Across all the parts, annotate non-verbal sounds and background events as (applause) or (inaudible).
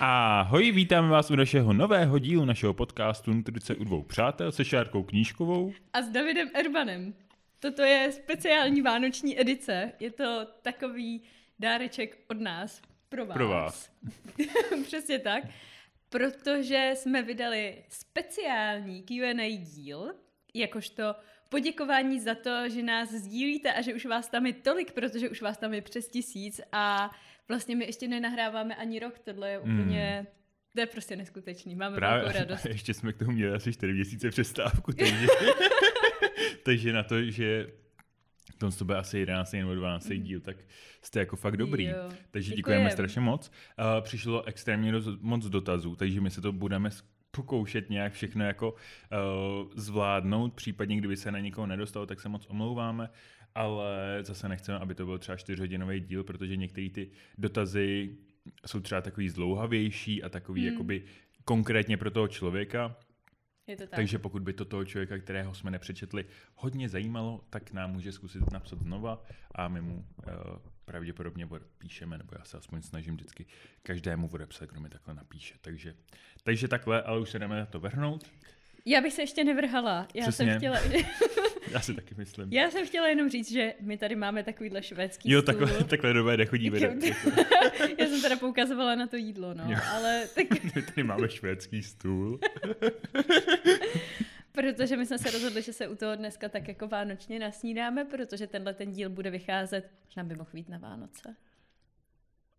Ahoj, vítáme vás u našeho nového dílu našeho podcastu Nutrice u dvou přátel se Šárkou Knížkovou. A s Davidem Erbanem. Toto je speciální vánoční edice. Je to takový dáreček od nás pro vás. Pro vás. (laughs) Přesně tak. Protože jsme vydali speciální Q&A díl, jakožto poděkování za to, že nás sdílíte a že už vás tam je tolik, protože už vás tam je přes tisíc a vlastně my ještě nenahráváme ani rok, tohle je úplně... Mm. To je prostě neskutečný, máme Právě, velkou radost. (laughs) ještě jsme k tomu měli asi 4 měsíce přestávku, takže, (laughs) takže na to, že to to bude asi 11 nebo 12 mm. díl, tak jste jako fakt dobrý. Jo, takže děkujeme, děkujeme strašně moc. Uh, přišlo extrémně doz, moc dotazů, takže my se to budeme pokoušet nějak všechno jako uh, zvládnout, případně kdyby se na někoho nedostalo, tak se moc omlouváme, ale zase nechceme, aby to byl třeba čtyřhodinový díl, protože některé ty dotazy jsou třeba takový zdlouhavější a takový hmm. jakoby konkrétně pro toho člověka. Je to tak. Takže pokud by to toho člověka, kterého jsme nepřečetli, hodně zajímalo, tak nám může zkusit napsat znova a my mu uh, pravděpodobně píšeme, nebo já se aspoň snažím vždycky každému odepsat, kdo mi takhle napíše. Takže, takže takhle, ale už se jdeme na to vrhnout. Já bych se ještě nevrhala. Já Přesně. jsem chtěla... (laughs) Já si taky myslím. Já jsem chtěla jenom říct, že my tady máme takovýhle švédský jo, stůl. takhle, (laughs) takhle době nechodíme. (laughs) Já jsem teda poukazovala na to jídlo, no, jo. ale... Tak... my tady máme švédský stůl. Protože my jsme se rozhodli, že se u toho dneska tak jako vánočně nasnídáme, protože tenhle ten díl bude vycházet, možná by mohl být na Vánoce.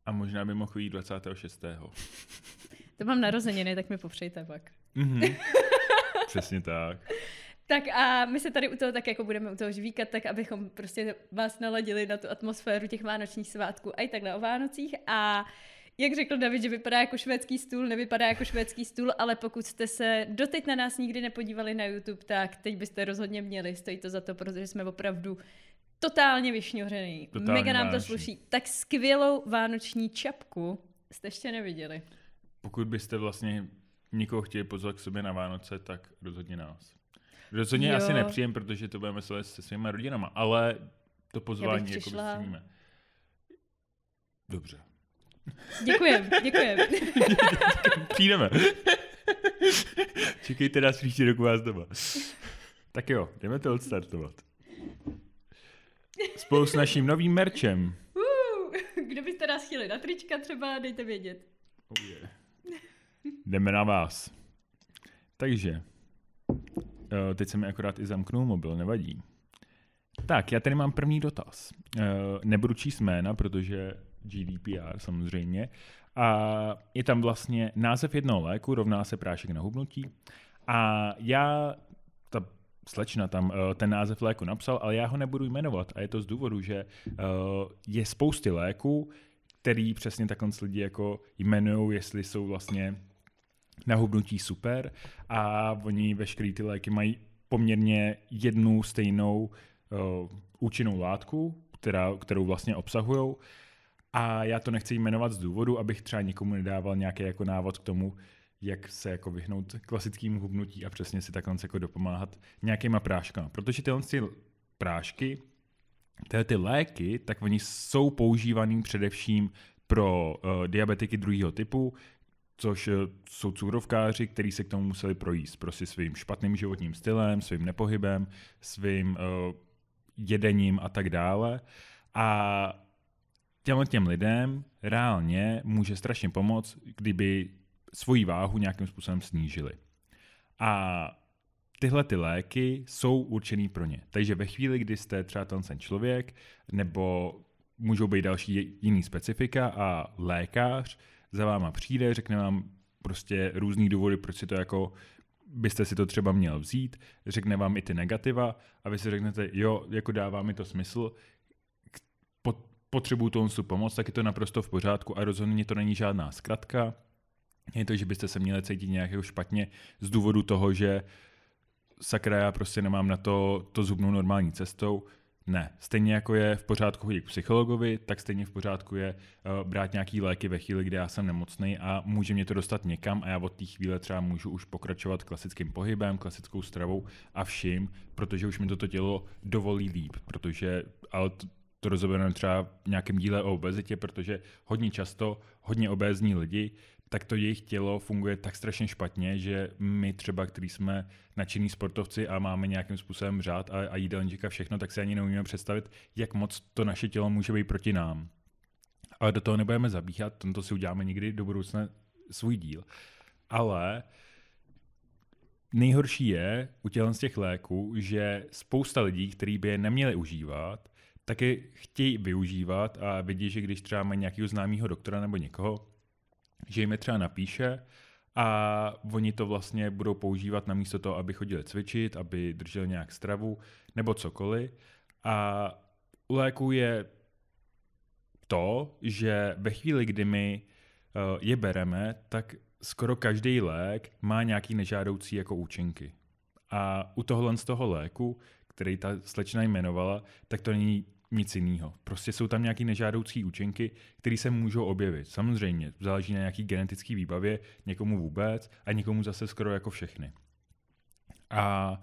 A možná by mohl být 26. To mám narozeniny, tak mi popřejte pak. Mm-hmm. (laughs) Přesně tak. Tak a my se tady u toho tak jako budeme u toho žvíkat, tak abychom prostě vás naladili na tu atmosféru těch vánočních svátků a i takhle o Vánocích a jak řekl David, že vypadá jako švédský stůl, nevypadá jako švédský stůl, ale pokud jste se doteď na nás nikdy nepodívali na YouTube, tak teď byste rozhodně měli, stojí to za to, protože jsme opravdu totálně vyšňořený. Totálně Mega nám to sluší. Tak skvělou vánoční čapku jste ještě neviděli. Pokud byste vlastně někoho chtěli pozvat k sobě na Vánoce, tak rozhodně nás. Rozhodně jo. asi nepřijem, protože to budeme sledovat se svýma rodinama, ale to pozvání jako přijíme. Dobře. Děkujem, děkujem. (laughs) Přijdeme. Čekejte nás příští rok vás doma. Tak jo, jdeme to odstartovat. Spolu s naším novým merčem. Uh, kdo byste nás chtěli na trička třeba, dejte vědět. Oh yeah. Jdeme na vás. Takže, eh, teď se mi akorát i zamknul mobil, nevadí. Tak, já tady mám první dotaz. Eh, nebudu číst jména, protože GDPR samozřejmě. A je tam vlastně název jednoho léku, rovná se prášek na hubnutí. A já, ta slečna tam eh, ten název léku napsal, ale já ho nebudu jmenovat. A je to z důvodu, že je spousty léků, který přesně takhle lidi jako jmenují, jestli jsou vlastně na hubnutí super a oni veškeré ty léky mají poměrně jednu stejnou uh, účinnou látku, která, kterou vlastně obsahují. A já to nechci jmenovat z důvodu, abych třeba někomu nedával nějaký jako návod k tomu, jak se jako vyhnout klasickým hubnutí a přesně si takhle jako dopomáhat nějakýma práškama. Protože tyhle ty prášky, tyhle ty léky, tak oni jsou používaný především pro uh, diabetiky druhého typu, což eh, jsou cukrovkáři, kteří se k tomu museli projíst prostě svým špatným životním stylem, svým nepohybem, svým uh, jedením a tak dále. A těmhle těm lidem reálně může strašně pomoct, kdyby svoji váhu nějakým způsobem snížili. A tyhle ty léky jsou určený pro ně. Takže ve chvíli, kdy jste třeba ten člověk, nebo můžou být další jiný specifika a lékař za váma přijde, řekne vám prostě různý důvody, proč si to jako byste si to třeba měl vzít, řekne vám i ty negativa a vy si řeknete, jo, jako dává mi to smysl, potřebuju tu pomoc, tak je to naprosto v pořádku a rozhodně to není žádná zkratka. Je to, že byste se měli cítit nějak jako špatně z důvodu toho, že sakra, já prostě nemám na to, to zubnou normální cestou. Ne. Stejně jako je v pořádku chodit k psychologovi, tak stejně v pořádku je uh, brát nějaký léky ve chvíli, kdy já jsem nemocný a může mě to dostat někam a já od té chvíle třeba můžu už pokračovat klasickým pohybem, klasickou stravou a vším, protože už mi toto tělo dovolí líp, protože ale to rozobereme třeba v nějakém díle o obezitě, protože hodně často hodně obézní lidi tak to jejich tělo funguje tak strašně špatně, že my třeba, kteří jsme nadšení sportovci a máme nějakým způsobem řád a, a jídelníček a všechno, tak si ani neumíme představit, jak moc to naše tělo může být proti nám. Ale do toho nebudeme zabíhat, to si uděláme někdy do budoucna svůj díl. Ale nejhorší je u těch léků, že spousta lidí, kteří by je neměli užívat, taky chtějí využívat a vidí, že když třeba mají nějakého známého doktora nebo někoho, že jim je třeba napíše a oni to vlastně budou používat namísto toho, aby chodili cvičit, aby drželi nějak stravu nebo cokoliv. A u léku je to, že ve chvíli, kdy my eh, je bereme, tak skoro každý lék má nějaký nežádoucí jako účinky. A u tohohle z toho léku, který ta slečna jmenovala, tak to není nic jiného. Prostě jsou tam nějaké nežádoucí účinky, které se můžou objevit. Samozřejmě, záleží na nějaký genetický výbavě, někomu vůbec a někomu zase skoro jako všechny. A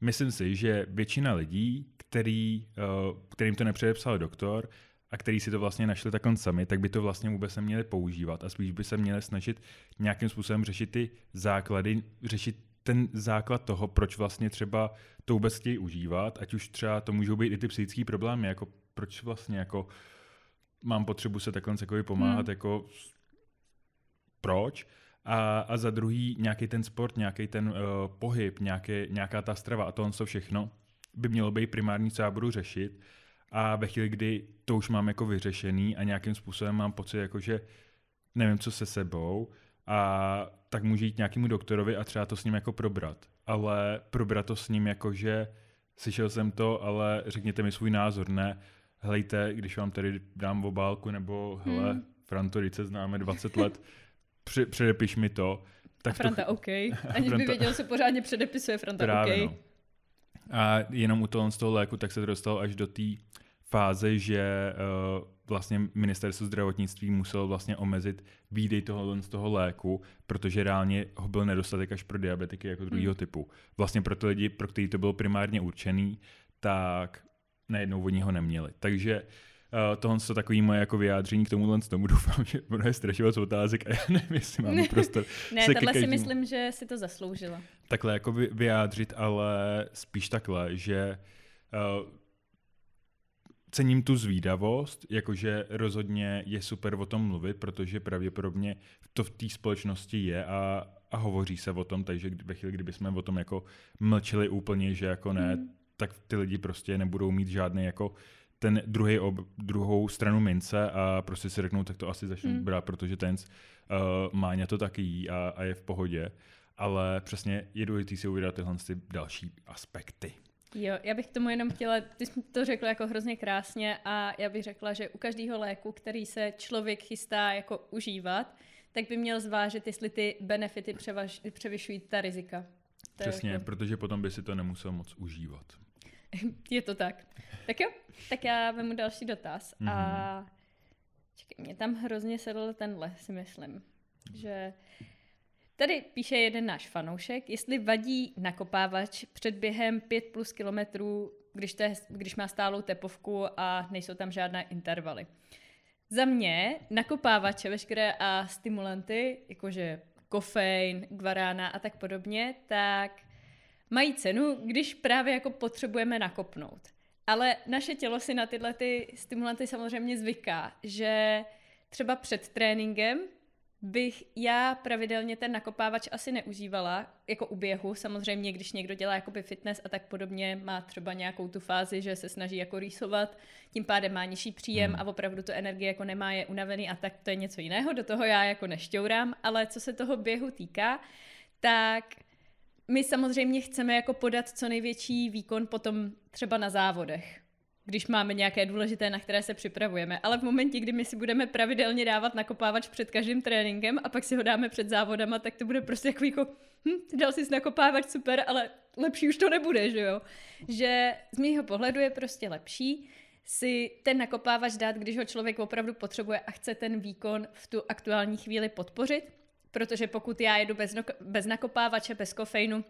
myslím si, že většina lidí, který, eh, kterým to nepředepsal doktor a který si to vlastně našli takhle sami, tak by to vlastně vůbec neměli používat a spíš by se měli snažit nějakým způsobem řešit ty základy, řešit ten základ toho, proč vlastně třeba to vůbec chtějí užívat, ať už třeba to můžou být i ty psychické problémy, jako proč vlastně jako mám potřebu se takhle takový pomáhat, hmm. jako proč? A, a za druhý nějaký ten sport, nějaký ten uh, pohyb, nějaký, nějaká ta strava a to on všechno by mělo být primární, co já budu řešit. A ve chvíli, kdy to už mám jako vyřešený a nějakým způsobem mám pocit, jako že nevím, co se sebou, a tak může jít nějakému doktorovi a třeba to s ním jako probrat. Ale probrat to s ním jako, že slyšel jsem to, ale řekněte mi svůj názor, ne helejte, když vám tady dám obálku, nebo hele, hmm. Franto, když se známe 20 let, (laughs) při, předepiš mi to. Tak a Franta to... OK. (laughs) Aniž Franta... by věděl, se pořádně předepisuje Franta Právě, OK. No. A jenom u toho, z toho léku, tak se to dostalo až do té fáze, že uh, vlastně ministerstvo zdravotnictví muselo vlastně omezit výdej toho z toho léku, protože reálně ho byl nedostatek až pro diabetiky jako druhého hmm. typu. Vlastně pro ty lidi, pro který to bylo primárně určený, tak najednou oni ho neměli. Takže Uh, tohle je takový moje jako vyjádření k tomu tomu. (laughs) Doufám, že bude je strašovat otázek a já nevím, jestli mám (laughs) prostor. ne, tohle si myslím, že si to zasloužila. Takhle jako vyjádřit, ale spíš takhle, že uh, cením tu zvídavost, jakože rozhodně je super o tom mluvit, protože pravděpodobně to v té společnosti je a, a hovoří se o tom, takže ve chvíli, kdyby jsme o tom jako mlčeli úplně, že jako ne, mm. tak ty lidi prostě nebudou mít žádný jako ten druhý ob, druhou stranu mince a prostě si řeknou, tak to asi začnu mm. brát, protože ten uh, Máňa to taky jí a, a je v pohodě. Ale přesně je důležité si uvědomit tyhle ty další aspekty. Jo, já bych tomu jenom chtěla, ty jsi to řekla jako hrozně krásně a já bych řekla, že u každého léku, který se člověk chystá jako užívat, tak by měl zvážit, jestli ty benefity převaž, převyšují ta rizika. To Přesně, jako... protože potom by si to nemusel moc užívat. (laughs) Je to tak. Tak jo, tak já vemu další dotaz mm-hmm. a mhm. čekaj, mě tam hrozně sedl tenhle, si myslím, že Tady píše jeden náš fanoušek, jestli vadí nakopávač před během 5 plus kilometrů, když, te, když má stálou tepovku a nejsou tam žádné intervaly. Za mě nakopávače veškeré a stimulanty, jakože kofein, guarána a tak podobně, tak mají cenu, když právě jako potřebujeme nakopnout. Ale naše tělo si na tyhle ty stimulanty samozřejmě zvyká, že třeba před tréninkem bych já pravidelně ten nakopávač asi neužívala, jako u běhu. Samozřejmě, když někdo dělá jakoby fitness a tak podobně, má třeba nějakou tu fázi, že se snaží jako rýsovat, tím pádem má nižší příjem hmm. a opravdu tu energie jako nemá, je unavený a tak to je něco jiného, do toho já jako nešťourám, ale co se toho běhu týká, tak my samozřejmě chceme jako podat co největší výkon potom třeba na závodech. Když máme nějaké důležité, na které se připravujeme. Ale v momentě, kdy my si budeme pravidelně dávat nakopávač před každým tréninkem a pak si ho dáme před závodama, tak to bude prostě jako, jako hm, dal jsi nakopávač, super, ale lepší už to nebude, že jo? Že z mýho pohledu je prostě lepší si ten nakopávač dát, když ho člověk opravdu potřebuje a chce ten výkon v tu aktuální chvíli podpořit, protože pokud já jedu bez, bez nakopávače, bez kofeinu,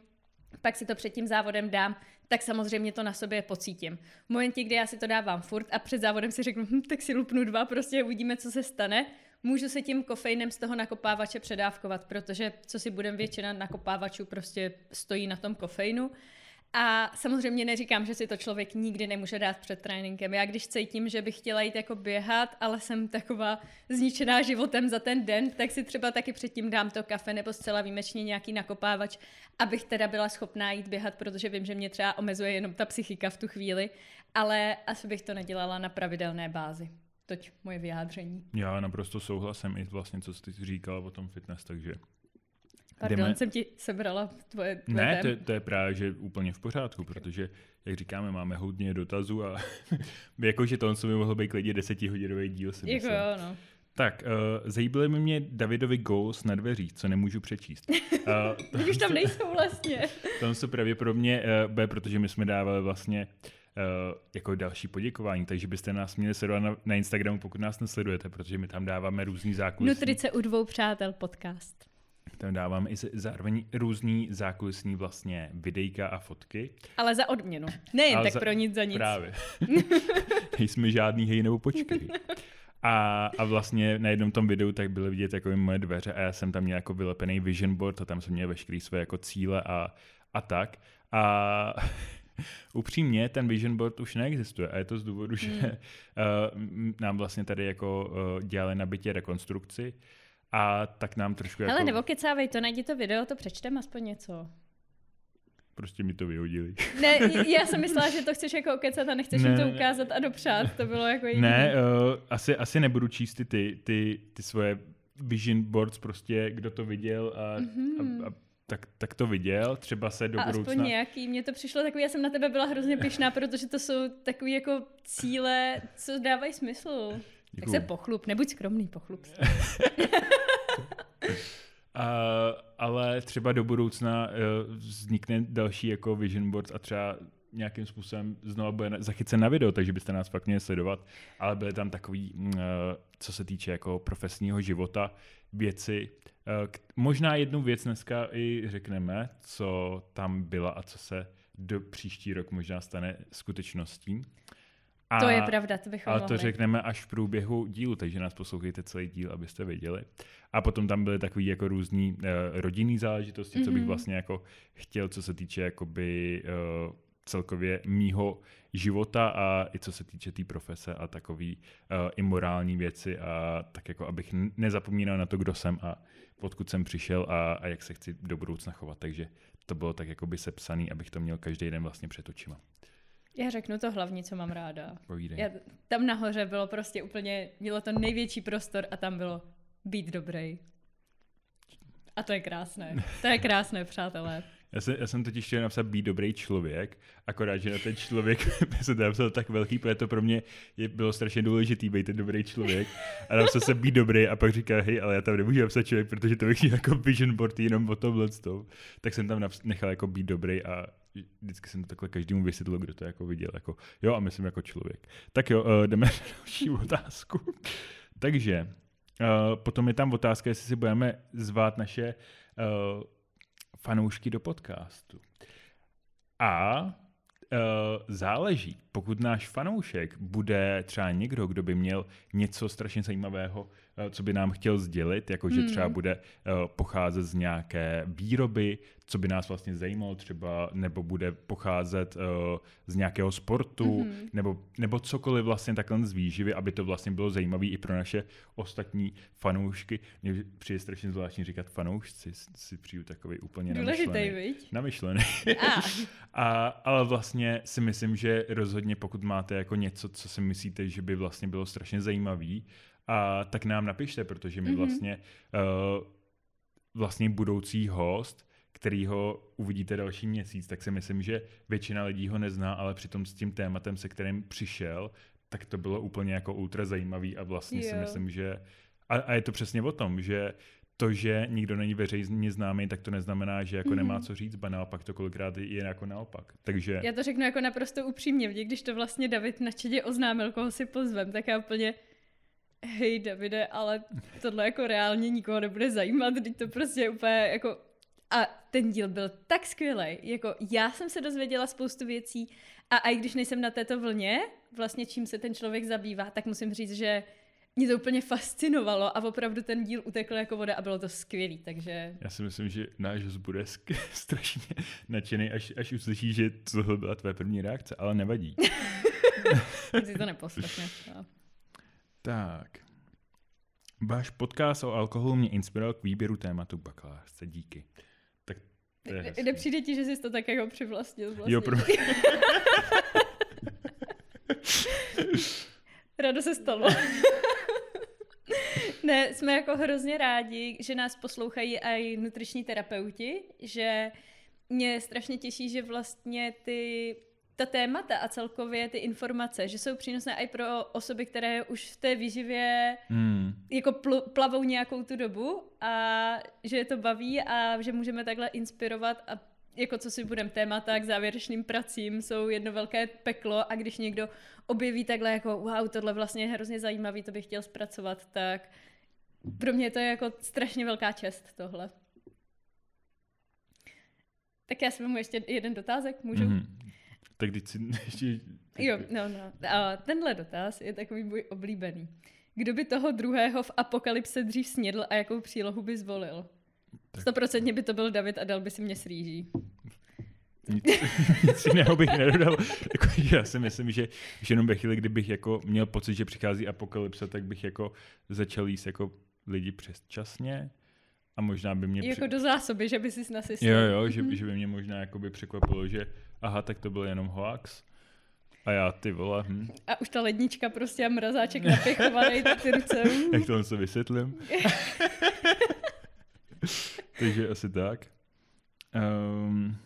pak si to před tím závodem dám, tak samozřejmě to na sobě pocítím. V momentě, kdy já si to dávám furt a před závodem si řeknu, hm, tak si lupnu dva, prostě uvidíme, co se stane, můžu se tím kofeinem z toho nakopávače předávkovat, protože co si budem většina nakopávačů prostě stojí na tom kofeinu a samozřejmě neříkám, že si to člověk nikdy nemůže dát před tréninkem. Já když cítím, že bych chtěla jít jako běhat, ale jsem taková zničená životem za ten den, tak si třeba taky předtím dám to kafe nebo zcela výjimečně nějaký nakopávač, abych teda byla schopná jít běhat, protože vím, že mě třeba omezuje jenom ta psychika v tu chvíli, ale asi bych to nedělala na pravidelné bázi. Toť moje vyjádření. Já naprosto souhlasím i vlastně, co jsi říkala o tom fitness, takže Pardon, jdeme... jsem ti sebrala tvoje, tvoje Ne, to, to je právě že úplně v pořádku, protože, jak říkáme, máme hodně dotazů a (laughs) jakože to, co by mohlo být klidně desetihodinový díl, si Jako jo, no. Tak, uh, zajíbily mi mě Davidovi goals na dveřích, co nemůžu přečíst. (laughs) Uh, už tam (laughs) nejsou vlastně. Tam se pravděpodobně uh, bude, protože my jsme dávali vlastně uh, jako další poděkování, takže byste nás měli sledovat na, na Instagramu, pokud nás nesledujete, protože my tam dáváme různý zákulisní. Nutrice u dvou přátel podcast. Tam dávám i zároveň různý zákulisní vlastně videjka a fotky. Ale za odměnu. (laughs) Ne jen tak za, pro nic za nic. Právě. (laughs) (laughs) Nejsme žádný hej nebo počkej. A, a vlastně na jednom tom videu tak byly vidět jako moje dveře a já jsem tam měl jako vylepený vision board a tam jsem měl veškerý své jako cíle a, a tak. A upřímně ten vision board už neexistuje a je to z důvodu, že uh, nám vlastně tady jako uh, dělali na bytě rekonstrukci a tak nám trošku Hele, jako... nebo kecávej to, najdi to video, to přečtem aspoň něco. Prostě mi to vyhodili. Ne, (laughs) já jsem myslela, že to chceš jako okecat a nechceš ne, jim to ukázat a dopřát. To bylo jako jediný. Ne, uh, asi, asi nebudu číst ty, ty, ty, ty svoje vision boards, prostě kdo to viděl a, mm-hmm. a, a tak, tak to viděl, třeba se do a budoucna... aspoň nějaký, mně to přišlo takový, já jsem na tebe byla hrozně pišná, protože to jsou takový jako cíle, co dávají smysl. Děkuju. Tak se pochlup, nebuď skromný, pochlup se. (laughs) Uh, ale třeba do budoucna uh, vznikne další jako vision board a třeba nějakým způsobem znovu bude zachycen na video, takže byste nás fakt měli sledovat, ale byly tam takový, uh, co se týče jako profesního života, věci. Uh, k- možná jednu věc dneska i řekneme, co tam byla a co se do příští rok možná stane skutečností. A, to je pravda, to bychom Ale mohli. to řekneme až v průběhu dílu, takže nás poslouchejte celý díl, abyste věděli. A potom tam byly takové jako různý uh, rodinný záležitosti, mm-hmm. co bych mhm. vlastně jako chtěl, co se týče jakoby uh, celkově mýho života a i co se týče té tý profese a takový uh, imorální věci a tak jako abych nezapomínal na to, kdo jsem a odkud jsem přišel a, a jak se chci do budoucna chovat. Takže to bylo tak jakoby sepsaný, abych to měl každý den vlastně před očima. Já řeknu to hlavní, co mám ráda. Povídej. Já, tam nahoře bylo prostě úplně, mělo to největší prostor a tam bylo být dobrý. A to je krásné. To je krásné, přátelé. Já jsem, já jsem totiž chtěl napsat být dobrý člověk, akorát, že na ten člověk (laughs) se to napsal tak velký, protože to pro mě je, bylo strašně důležitý být ten dobrý člověk. A napsal se být dobrý a pak říká, hej, ale já tam nemůžu napsat člověk, protože to bych měl jako vision board jenom o tomhle Tak jsem tam nechal jako být dobrý a vždycky jsem to takhle každému vysvětlil, kdo to jako viděl. Jako, jo, a myslím jako člověk. Tak jo, uh, jdeme (laughs) na další otázku. Takže, uh, potom je tam otázka, jestli si budeme zvát naše uh, fanoušky do podcastu. A záleží, pokud náš fanoušek bude třeba někdo, kdo by měl něco strašně zajímavého Eh, co by nám chtěl sdělit, jako že třeba hmm. bude uh, pocházet z nějaké výroby, co by nás vlastně zajímalo třeba, nebo bude pocházet uh, z nějakého sportu, mm-hmm. nebo, nebo cokoliv vlastně takhle z výživy, aby to vlastně bylo zajímavé i pro naše ostatní fanoušky. Mně přijde strašně zvláštní říkat fanoušci, si přijdu takový úplně Důležitý, namyšlený. Viď? Namyšlený. (laughs) Ah. A, ale vlastně si myslím, že rozhodně pokud máte jako něco, co si myslíte, že by vlastně bylo strašně zajímavý, a tak nám napište, protože my mm-hmm. vlastně uh, vlastně budoucí host který ho uvidíte další měsíc, tak si myslím, že většina lidí ho nezná, ale přitom s tím tématem, se kterým přišel, tak to bylo úplně jako ultra zajímavý a vlastně jo. si myslím, že a, a je to přesně o tom, že to, že nikdo není veřejně známý, tak to neznamená, že jako mm. nemá co říct, ba naopak to kolikrát je jako naopak. Takže... Já to řeknu jako naprosto upřímně, když to vlastně David na čedě oznámil, koho si pozvem, tak já úplně hej Davide, ale tohle jako reálně nikoho nebude zajímat, teď to prostě úplně jako a ten díl byl tak skvělý. Jako já jsem se dozvěděla spoustu věcí a i když nejsem na této vlně, vlastně čím se ten člověk zabývá, tak musím říct, že mě to úplně fascinovalo a opravdu ten díl utekl jako voda a bylo to skvělý, takže... Já si myslím, že náš host bude (laughs) strašně nadšený, až, až uslyší, že tohle byla tvé první reakce, ale nevadí. (laughs) si to (laughs) neposlechne. No. Tak. Váš podcast o alkoholu mě inspiroval k výběru tématu bakalářce. Díky. Tak to je Nepřijde ti, že jsi to tak jako přivlastnil vlastně. Jo, pro... (laughs) Rado se stalo. (laughs) ne, jsme jako hrozně rádi, že nás poslouchají i nutriční terapeuti, že mě strašně těší, že vlastně ty ta témata a celkově ty informace, že jsou přínosné i pro osoby, které už v té výživě hmm. jako pl- plavou nějakou tu dobu a že je to baví a že můžeme takhle inspirovat a jako co si budeme témata k závěrečným pracím, jsou jedno velké peklo a když někdo objeví takhle jako wow, tohle vlastně je hrozně zajímavý, to bych chtěl zpracovat, tak pro mě to je jako strašně velká čest tohle. Tak já si mu ještě jeden dotázek, můžu? Mm-hmm. Tak když si (laughs) ještě... Jo, no, no. A tenhle dotaz je takový můj oblíbený. Kdo by toho druhého v apokalypse dřív snědl a jakou přílohu by zvolil? Stoprocentně by to byl David a dal by si mě s rýží. Nic, (laughs) nic jiného bych nedodal. Jako, já si myslím, že, že jenom ve chvíli, kdybych jako měl pocit, že přichází apokalypse, tak bych jako začal jíst jako lidi přesčasně a možná by mě... Jako při... do zásoby, že by si nasyslil. Jo, jo, že, mm-hmm. že by mě možná jako by překvapilo, že aha, tak to byl jenom hoax. A já ty vole. Hm. A už ta lednička prostě a mrazáček napěchovaný, tak ty ruce. (laughs) Jak to se vysvětlím? (laughs) Takže asi tak. Um,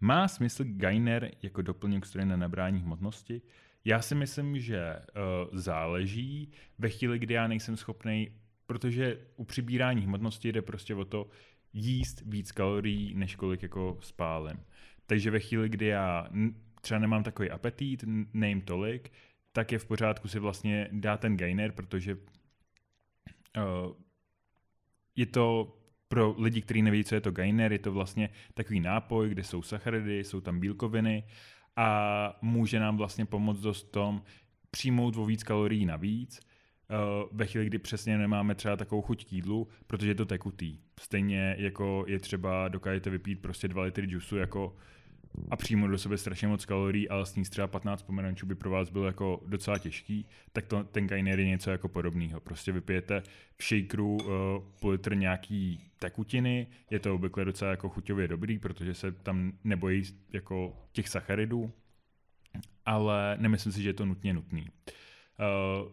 má smysl Gainer jako doplněk stroje na nabrání hmotnosti? Já si myslím, že uh, záleží ve chvíli, kdy já nejsem schopný, protože u přibírání hmotnosti jde prostě o to jíst víc kalorií, než kolik jako spálím. Takže ve chvíli, kdy já třeba nemám takový apetit, nejím tolik, tak je v pořádku si vlastně dát ten gainer, protože uh, je to pro lidi, kteří neví, co je to gainer, je to vlastně takový nápoj, kde jsou sacharidy, jsou tam bílkoviny a může nám vlastně pomoct dost tom přijmout o víc kalorií navíc, ve chvíli, kdy přesně nemáme třeba takovou chuť k jídlu, protože je to tekutý. Stejně jako je třeba, dokážete vypít prostě 2 litry džusu jako a přímo do sebe strašně moc kalorií, ale sníst třeba 15 pomerančů by pro vás bylo jako docela těžký, tak to, ten gainer je něco jako podobného. Prostě vypijete v shakeru uh, půl litr nějaký tekutiny, je to obvykle docela jako chuťově dobrý, protože se tam nebojí jako těch sacharidů, ale nemyslím si, že je to nutně nutný. Uh,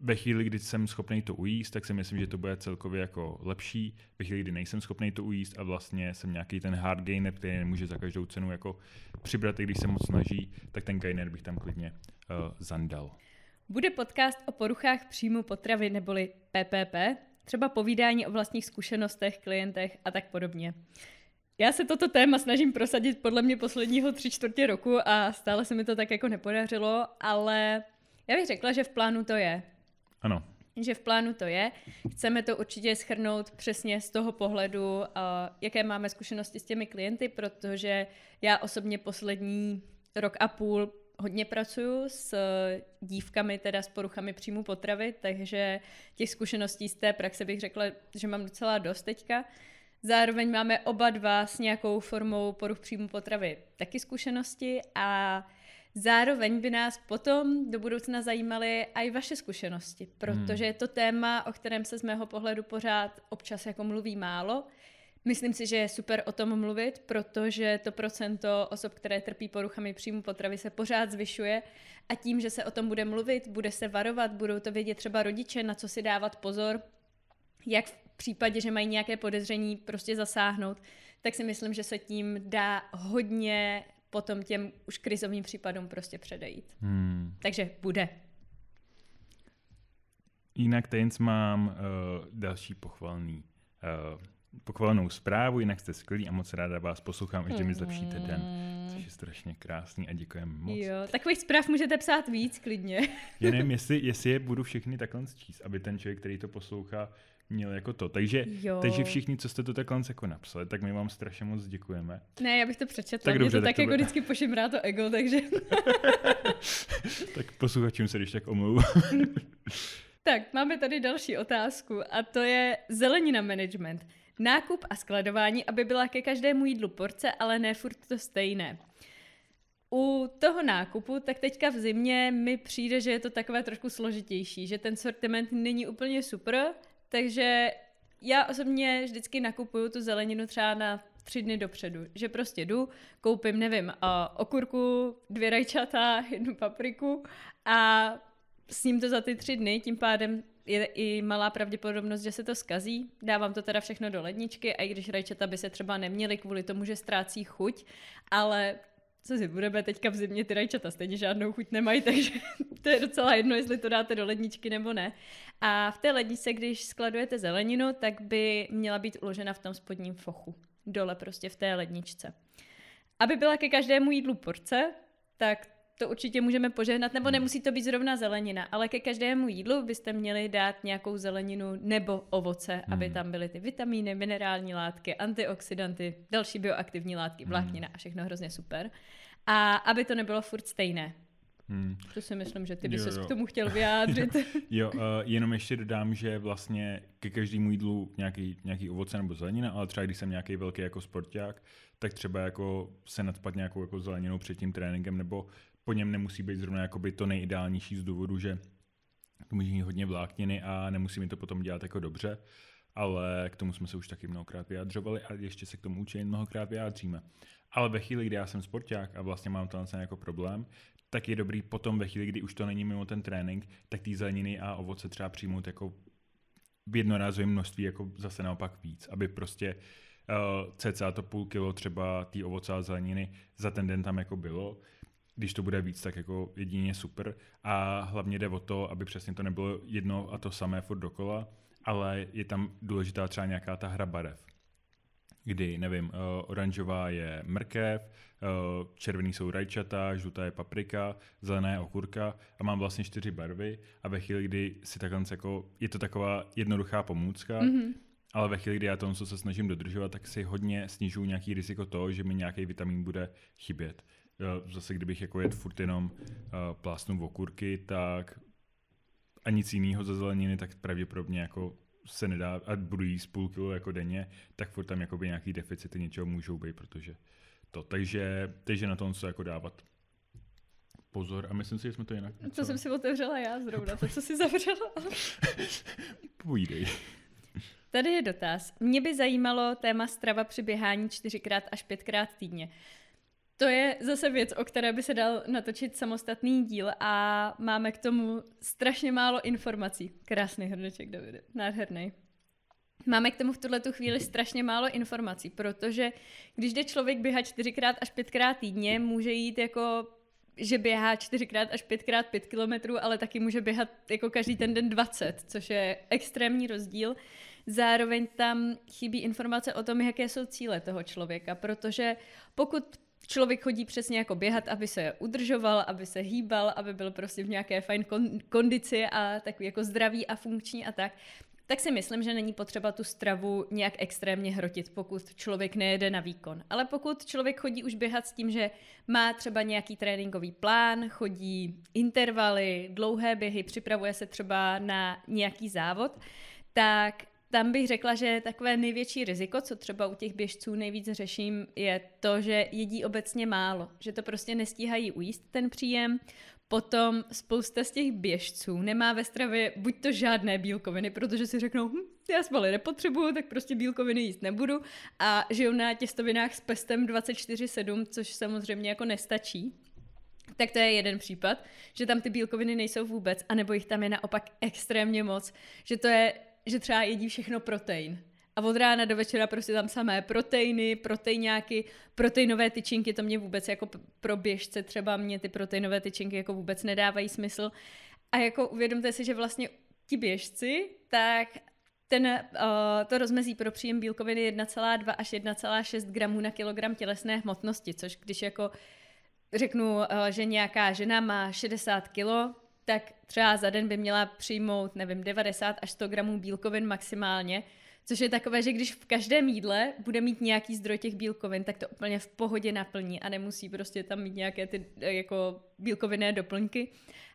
ve chvíli, kdy jsem schopný to ujíst, tak si myslím, že to bude celkově jako lepší. Ve chvíli, kdy nejsem schopný to ujíst a vlastně jsem nějaký ten hard gainer, který nemůže za každou cenu jako přibrat, i když se moc snaží, tak ten gainer bych tam klidně uh, zandal. Bude podcast o poruchách příjmu potravy neboli PPP, třeba povídání o vlastních zkušenostech, klientech a tak podobně. Já se toto téma snažím prosadit podle mě posledního tři čtvrtě roku a stále se mi to tak jako nepodařilo, ale já bych řekla, že v plánu to je. Ano. Že v plánu to je. Chceme to určitě schrnout přesně z toho pohledu, jaké máme zkušenosti s těmi klienty, protože já osobně poslední rok a půl hodně pracuju s dívkami, teda s poruchami příjmu potravy, takže těch zkušeností z té praxe bych řekla, že mám docela dost teďka. Zároveň máme oba dva s nějakou formou poruch příjmu potravy taky zkušenosti a Zároveň by nás potom do budoucna zajímaly i vaše zkušenosti, protože je to téma, o kterém se z mého pohledu pořád občas jako mluví málo. Myslím si, že je super o tom mluvit, protože to procento osob, které trpí poruchami příjmu potravy, se pořád zvyšuje a tím, že se o tom bude mluvit, bude se varovat, budou to vědět třeba rodiče, na co si dávat pozor, jak případě, že mají nějaké podezření, prostě zasáhnout, tak si myslím, že se tím dá hodně potom těm už krizovým případům prostě předejít. Hmm. Takže bude. Jinak teď mám uh, další pochvalný uh, pochvalnou zprávu, jinak jste skvělí a moc ráda vás poslouchám, ještě mi zlepšíte den, mm. což je strašně krásný a děkujeme moc. Jo, takových zpráv můžete psát víc klidně. Já nevím, (laughs) jestli, jestli je budu všechny takhle číst, aby ten člověk, který to poslouchá, měl jako to. Takže, takže všichni, co jste to takhle jako napsali, tak my vám strašně moc děkujeme. Ne, já bych to přečetla. Tak dobře, to tak, tak jako bude. vždycky pošimrá to ego, takže... (laughs) tak posluchačům se když tak omlouvám. (laughs) tak, máme tady další otázku a to je zelenina management. Nákup a skladování, aby byla ke každému jídlu porce, ale ne furt to stejné. U toho nákupu, tak teďka v zimě mi přijde, že je to takové trošku složitější, že ten sortiment není úplně super, takže já osobně vždycky nakupuju tu zeleninu třeba na tři dny dopředu, že prostě jdu, koupím, nevím, okurku, dvě rajčata, (laughs) jednu papriku a s ním to za ty tři dny, tím pádem je i malá pravděpodobnost, že se to skazí. Dávám to teda všechno do ledničky, a i když rajčata by se třeba neměly kvůli tomu, že ztrácí chuť, ale co si budeme teďka v zimě, ty rajčata stejně žádnou chuť nemají, (laughs) takže to je docela jedno, jestli to dáte do ledničky nebo ne. A v té ledničce, když skladujete zeleninu, tak by měla být uložena v tom spodním fochu. Dole prostě v té ledničce. Aby byla ke každému jídlu porce, tak to určitě můžeme požehnat, nebo hmm. nemusí to být zrovna zelenina, ale ke každému jídlu byste měli dát nějakou zeleninu nebo ovoce, hmm. aby tam byly ty vitamíny, minerální látky, antioxidanty, další bioaktivní látky, hmm. vláknina hmm. a všechno hrozně super. A aby to nebylo furt stejné. Hmm. To si myslím, že ty bys se k tomu chtěl vyjádřit. (laughs) jo, uh, jenom ještě dodám, že vlastně ke každému jídlu nějaký, nějaký ovoce nebo zelenina, ale třeba když jsem nějaký velký jako sporták, tak třeba jako se nadspat nějakou jako zeleninou před tím tréninkem nebo po něm nemusí být zrovna jakoby to nejideálnější z důvodu, že to může mít hodně vlákniny a nemusí mi to potom dělat jako dobře, ale k tomu jsme se už taky mnohokrát vyjadřovali a ještě se k tomu určitě mnohokrát vyjádříme. Ale ve chvíli, kdy já jsem sporták a vlastně mám to jako problém, tak je dobrý potom ve chvíli, kdy už to není mimo ten trénink, tak ty zeleniny a ovoce třeba přijmout jako v jednorázovém množství jako zase naopak víc, aby prostě uh, cca to půl kilo třeba té ovoce a zeleniny za ten den tam jako bylo když to bude víc, tak jako jedině super. A hlavně jde o to, aby přesně to nebylo jedno a to samé furt dokola, ale je tam důležitá třeba nějaká ta hra barev. Kdy, nevím, uh, oranžová je mrkev, uh, červený jsou rajčata, žlutá je paprika, zelená je okurka a mám vlastně čtyři barvy a ve chvíli, kdy si takhle jako, je to taková jednoduchá pomůcka, mm-hmm. ale ve chvíli, kdy já to se snažím dodržovat, tak si hodně snižuju nějaký riziko toho, že mi nějaký vitamin bude chybět zase kdybych jako jet furt jenom uh, plásnu v okurky, tak a nic jiného ze zeleniny, tak pravděpodobně jako se nedá, a budu jíst půl kilo jako denně, tak furt tam jakoby nějaký deficity něčeho můžou být, protože to. Takže, takže na to co jako dávat pozor a myslím si, že jsme to jinak. Co jsem si otevřela já zrovna, to, co si (laughs) zavřela. Půjdej. Tady je dotaz. Mě by zajímalo téma strava při běhání čtyřikrát až pětkrát týdně. To je zase věc, o které by se dal natočit samostatný díl a máme k tomu strašně málo informací. Krásný hrneček, Davide, nádherný. Máme k tomu v tuhle chvíli strašně málo informací, protože když jde člověk běhat čtyřikrát až pětkrát týdně, může jít jako že běhá čtyřikrát až pětkrát pět kilometrů, ale taky může běhat jako každý ten den 20, což je extrémní rozdíl. Zároveň tam chybí informace o tom, jaké jsou cíle toho člověka, protože pokud člověk chodí přesně jako běhat, aby se udržoval, aby se hýbal, aby byl prostě v nějaké fajn kondici a takový jako zdravý a funkční a tak, tak si myslím, že není potřeba tu stravu nějak extrémně hrotit, pokud člověk nejede na výkon. Ale pokud člověk chodí už běhat s tím, že má třeba nějaký tréninkový plán, chodí intervaly, dlouhé běhy, připravuje se třeba na nějaký závod, tak tam bych řekla, že takové největší riziko, co třeba u těch běžců nejvíc řeším, je to, že jedí obecně málo, že to prostě nestíhají ujíst ten příjem. Potom spousta z těch běžců nemá ve stravě buď to žádné bílkoviny, protože si řeknou, hm, já svaly nepotřebuju, tak prostě bílkoviny jíst nebudu a žijou na těstovinách s pestem 24-7, což samozřejmě jako nestačí. Tak to je jeden případ, že tam ty bílkoviny nejsou vůbec, anebo jich tam je naopak extrémně moc, že to je že třeba jedí všechno protein. A od rána do večera prostě tam samé proteiny, proteinňáky, proteinové tyčinky, to mě vůbec jako pro běžce třeba mě ty proteinové tyčinky jako vůbec nedávají smysl. A jako uvědomte si, že vlastně ti běžci, tak ten, uh, to rozmezí pro příjem bílkoviny 1,2 až 1,6 gramů na kilogram tělesné hmotnosti, což když jako řeknu, uh, že nějaká žena má 60 kilo, tak třeba za den by měla přijmout, nevím, 90 až 100 gramů bílkovin maximálně, což je takové, že když v každém jídle bude mít nějaký zdroj těch bílkovin, tak to úplně v pohodě naplní a nemusí prostě tam mít nějaké ty jako bílkovinné doplňky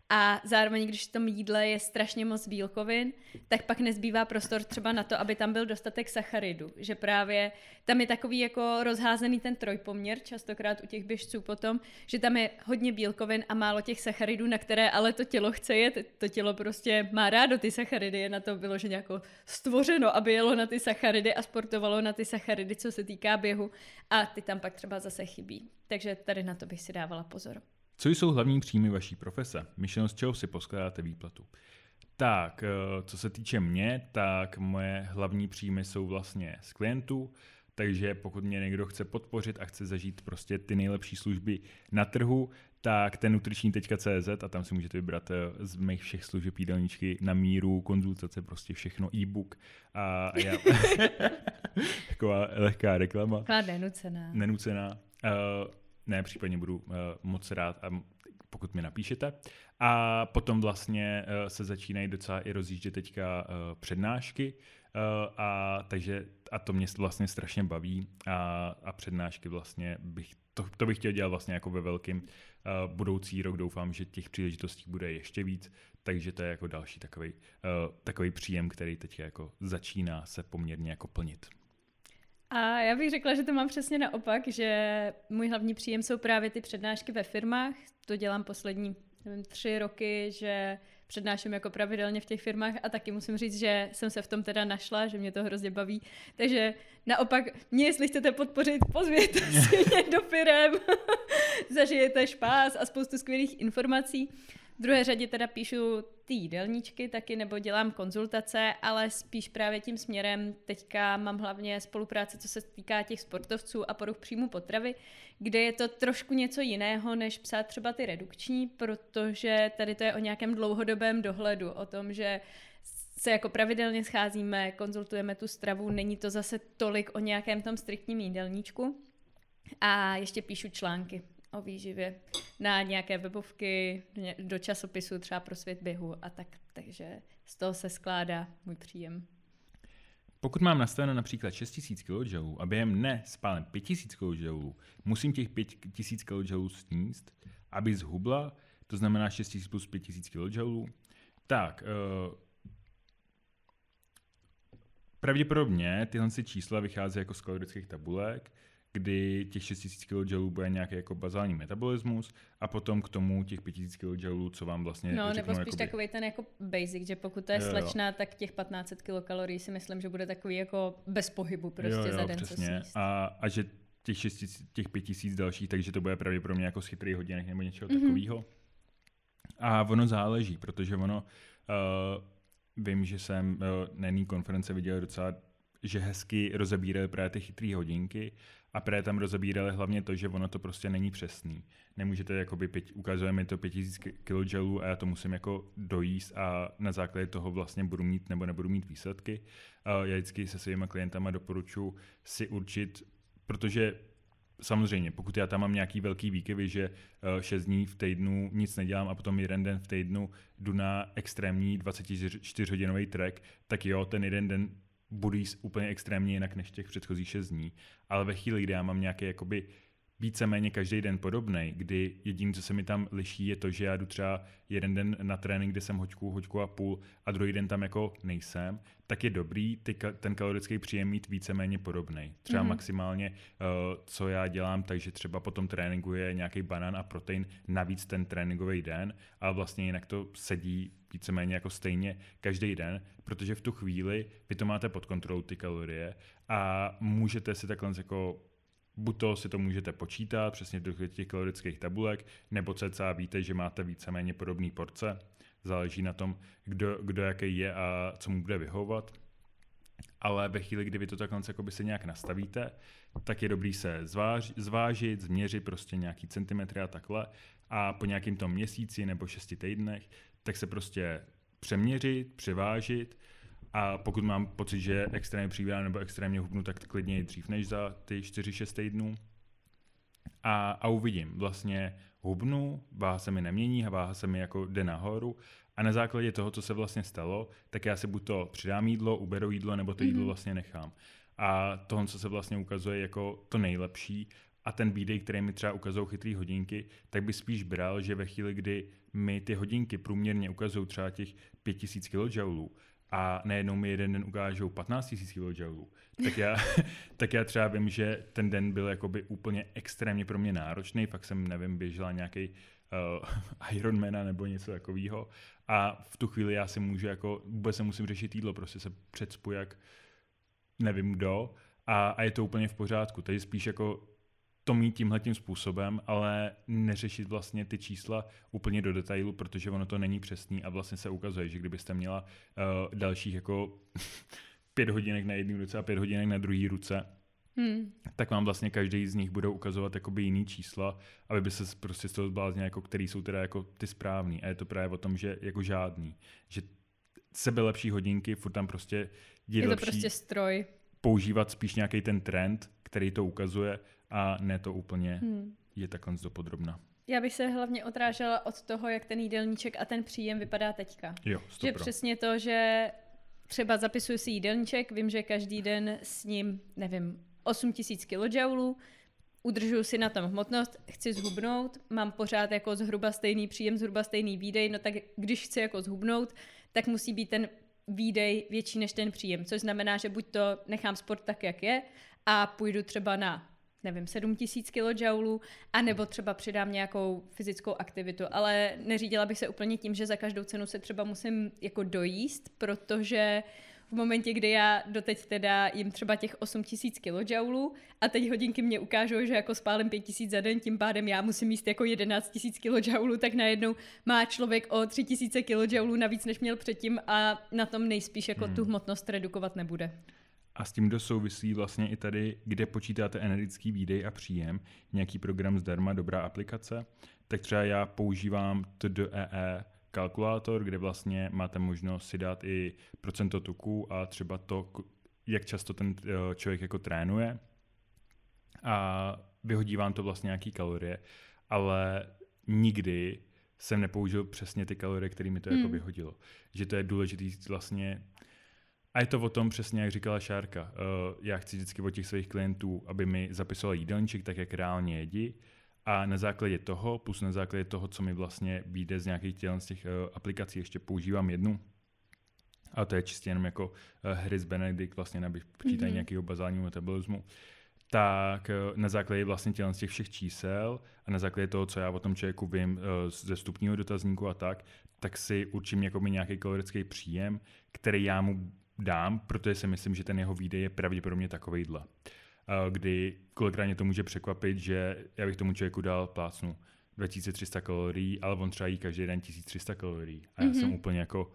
a zároveň, když v tom jídle je strašně moc bílkovin, tak pak nezbývá prostor třeba na to, aby tam byl dostatek sacharidu. Že právě tam je takový jako rozházený ten trojpoměr, častokrát u těch běžců potom, že tam je hodně bílkovin a málo těch sacharidů, na které ale to tělo chce jet. To tělo prostě má rádo ty sacharidy, je na to bylo, že nějako stvořeno, aby jelo na ty sacharidy a sportovalo na ty sacharidy, co se týká běhu. A ty tam pak třeba zase chybí. Takže tady na to bych si dávala pozor. Co jsou hlavní příjmy vaší profese? Myšleno, z čeho si poskládáte výplatu? Tak, eh, co se týče mě, tak moje hlavní příjmy jsou vlastně z klientů, takže pokud mě někdo chce podpořit a chce zažít prostě ty nejlepší služby na trhu, tak ten nutriční.cz a tam si můžete vybrat eh, z mých všech služeb jídelníčky na míru, konzultace, prostě všechno, e-book a já... (laughs) (laughs) Taková lehká reklama. Taková nenucená. Nenucená. Uh, ne, případně budu uh, moc rád, a pokud mi napíšete. A potom vlastně uh, se začínají docela i rozjíždět teďka uh, přednášky, uh, a takže a to mě vlastně strašně baví a, a přednášky vlastně bych, to, to bych chtěl dělat vlastně jako ve velkým. Uh, budoucí rok doufám, že těch příležitostí bude ještě víc, takže to je jako další takový, uh, takový příjem, který teď jako začíná se poměrně jako plnit. A já bych řekla, že to mám přesně naopak, že můj hlavní příjem jsou právě ty přednášky ve firmách. To dělám poslední nevím, tři roky, že přednáším jako pravidelně v těch firmách a taky musím říct, že jsem se v tom teda našla, že mě to hrozně baví. Takže naopak, mě jestli chcete podpořit, pozvěte si (laughs) mě do firem, (laughs) zažijete špás a spoustu skvělých informací. V druhé řadě teda píšu ty jídelníčky taky, nebo dělám konzultace, ale spíš právě tím směrem teďka mám hlavně spolupráce, co se týká těch sportovců a poruch příjmu potravy, kde je to trošku něco jiného, než psát třeba ty redukční, protože tady to je o nějakém dlouhodobém dohledu, o tom, že se jako pravidelně scházíme, konzultujeme tu stravu, není to zase tolik o nějakém tom striktním jídelníčku. A ještě píšu články o výživě na nějaké webovky, do časopisu třeba pro svět běhu a tak. Takže z toho se skládá můj příjem. Pokud mám nastaveno například 6000 kJ a během dne spálem 5000 kJ, musím těch 5000 kJ sníst, aby zhubla, to znamená 6000 plus 5000 kJ, tak uh, pravděpodobně tyhle čísla vychází jako z kalorických tabulek, kdy těch 6000 kJ bude nějaký jako bazální metabolismus a potom k tomu těch 5000 kJ, co vám vlastně No, řeknu, nebo spíš jakoby... takový ten jako basic, že pokud to je slečná, tak těch 1500 kilokalorií si myslím, že bude takový jako bez pohybu prostě jo, jo, za den, přesně. co sníst. A, a že těch, 6, těch 5000 dalších, takže to bude pravděpodobně jako z chytrých hodinek nebo něčeho mm-hmm. takového. A ono záleží, protože ono, uh, vím, že jsem uh, na jedné konference viděl docela že hezky rozebírali právě ty chytré hodinky a právě tam rozebírali hlavně to, že ono to prostě není přesný. Nemůžete, jakoby, pět, ukazuje mi to 5000 kJ a já to musím jako dojíst a na základě toho vlastně budu mít nebo nebudu mít výsledky. Já vždycky se svými klientama doporučuji si určit, protože samozřejmě, pokud já tam mám nějaký velký výkyvy, že 6 dní v týdnu nic nedělám a potom jeden den v týdnu jdu na extrémní 24-hodinový track, tak jo, ten jeden den budu jíst úplně extrémně jinak než těch předchozích 6 dní, ale ve chvíli, kdy já mám nějaký jakoby víceméně každý den podobný, kdy jediné, co se mi tam liší, je to, že já jdu třeba jeden den na trénink, kde jsem hoďku, hoďku a půl a druhý den tam jako nejsem, tak je dobrý ty, ten kalorický příjem mít víceméně podobný. Třeba mm-hmm. maximálně, uh, co já dělám, takže třeba po tom tréninku je nějaký banán a protein navíc ten tréninkový den, ale vlastně jinak to sedí víceméně jako stejně každý den, protože v tu chvíli vy to máte pod kontrolou ty kalorie a můžete si takhle jako Buď to si to můžete počítat přesně do těch kalorických tabulek, nebo cca víte, že máte víceméně podobné porce. Záleží na tom, kdo, kdo jaký je a co mu bude vyhovovat. ale ve chvíli, kdy vy to takhle se nějak nastavíte, tak je dobrý se zváž, zvážit, změřit prostě nějaký centimetry a takhle a po nějakým tom měsíci nebo šesti týdnech, tak se prostě přeměřit, převážit a pokud mám pocit, že extrémně přibírám nebo extrémně hubnu, tak klidně i dřív než za ty 4-6 týdnů. A, a uvidím, vlastně hubnu, váha se mi nemění, váha se mi jako jde nahoru a na základě toho, co se vlastně stalo, tak já si buď to přidám jídlo, uberu jídlo, nebo to jídlo mm-hmm. vlastně nechám. A tohle, co se vlastně ukazuje jako to nejlepší a ten bídej, který mi třeba ukazují chytrý hodinky, tak by spíš bral, že ve chvíli, kdy mi ty hodinky průměrně ukazují třeba těch 5000 kJ, a najednou mi jeden den ukážou 15 000 kJ, tak já, (laughs) tak já třeba vím, že ten den byl jakoby úplně extrémně pro mě náročný, fakt jsem, nevím, běžela nějaký uh, (laughs) Ironmana nebo něco takového a v tu chvíli já si můžu jako, vůbec se musím řešit jídlo, prostě se předspu jak nevím kdo. A, a je to úplně v pořádku, takže spíš jako to mít tímhle tím způsobem, ale neřešit vlastně ty čísla úplně do detailu, protože ono to není přesný a vlastně se ukazuje, že kdybyste měla uh, dalších jako (laughs) pět hodinek na jedné ruce a pět hodinek na druhé ruce, Hmm. tak vám vlastně každý z nich budou ukazovat jakoby jiný čísla, aby by se prostě z toho zbláznil, jako který jsou teda jako ty správný. A je to právě o tom, že jako žádný. Že sebe lepší hodinky, furt tam prostě je, je to lepší prostě stroj. používat spíš nějaký ten trend, který to ukazuje a ne to úplně hmm. je takhle dopodrobna. Já bych se hlavně odrážela od toho, jak ten jídelníček a ten příjem vypadá teďka. Jo, že přesně to, že třeba zapisuju si jídelníček, vím, že každý den s ním, nevím, 8000 kJ, udržuju si na tom hmotnost, chci zhubnout, mám pořád jako zhruba stejný příjem, zhruba stejný výdej, no tak když chci jako zhubnout, tak musí být ten výdej větší než ten příjem, což znamená, že buď to nechám sport tak, jak je a půjdu třeba na nevím, 7000 kJ, anebo třeba přidám nějakou fyzickou aktivitu, ale neřídila bych se úplně tím, že za každou cenu se třeba musím jako dojíst, protože v momentě, kdy já doteď teda jim třeba těch 8000 kJ a teď hodinky mě ukážou, že jako spálím 5000 za den, tím pádem já musím jíst jako 11 000 kJ, tak najednou má člověk o 3000 kJ navíc, než měl předtím a na tom nejspíš jako hmm. tu hmotnost redukovat nebude. A s tím dosouvisí vlastně i tady, kde počítáte energetický výdej a příjem, nějaký program zdarma, dobrá aplikace. Tak třeba já používám TDEE e kalkulátor, kde vlastně máte možnost si dát i procento tuku a třeba to, jak často ten eh, člověk jako trénuje. A vyhodí vám to vlastně nějaký kalorie, ale nikdy jsem nepoužil přesně ty kalorie, které mi to jako hmm. jako vyhodilo. Že to je důležité vlastně a je to o tom přesně, jak říkala Šárka. Uh, já chci vždycky od těch svých klientů, aby mi zapisoval jídelníček tak, jak reálně jedí. A na základě toho, plus na základě toho, co mi vlastně vyjde z nějakých těl, z těch uh, aplikací, ještě používám jednu. A to je čistě jenom jako uh, hry z Benedict, vlastně na počítají mm-hmm. nějakého bazálního metabolismu tak na základě vlastně těch, těch všech čísel a na základě toho, co já o tom člověku vím ze vstupního dotazníku a tak, tak si určím jako nějaký kalorický příjem, který já mu dám, protože si myslím, že ten jeho výdej je pravděpodobně takovejhle. Kdy kolikrát to může překvapit, že já bych tomu člověku dal plácnu 2300 kalorií, ale on třeba jí každý den 1300 kalorií. A já mm-hmm. jsem mhm. úplně jako,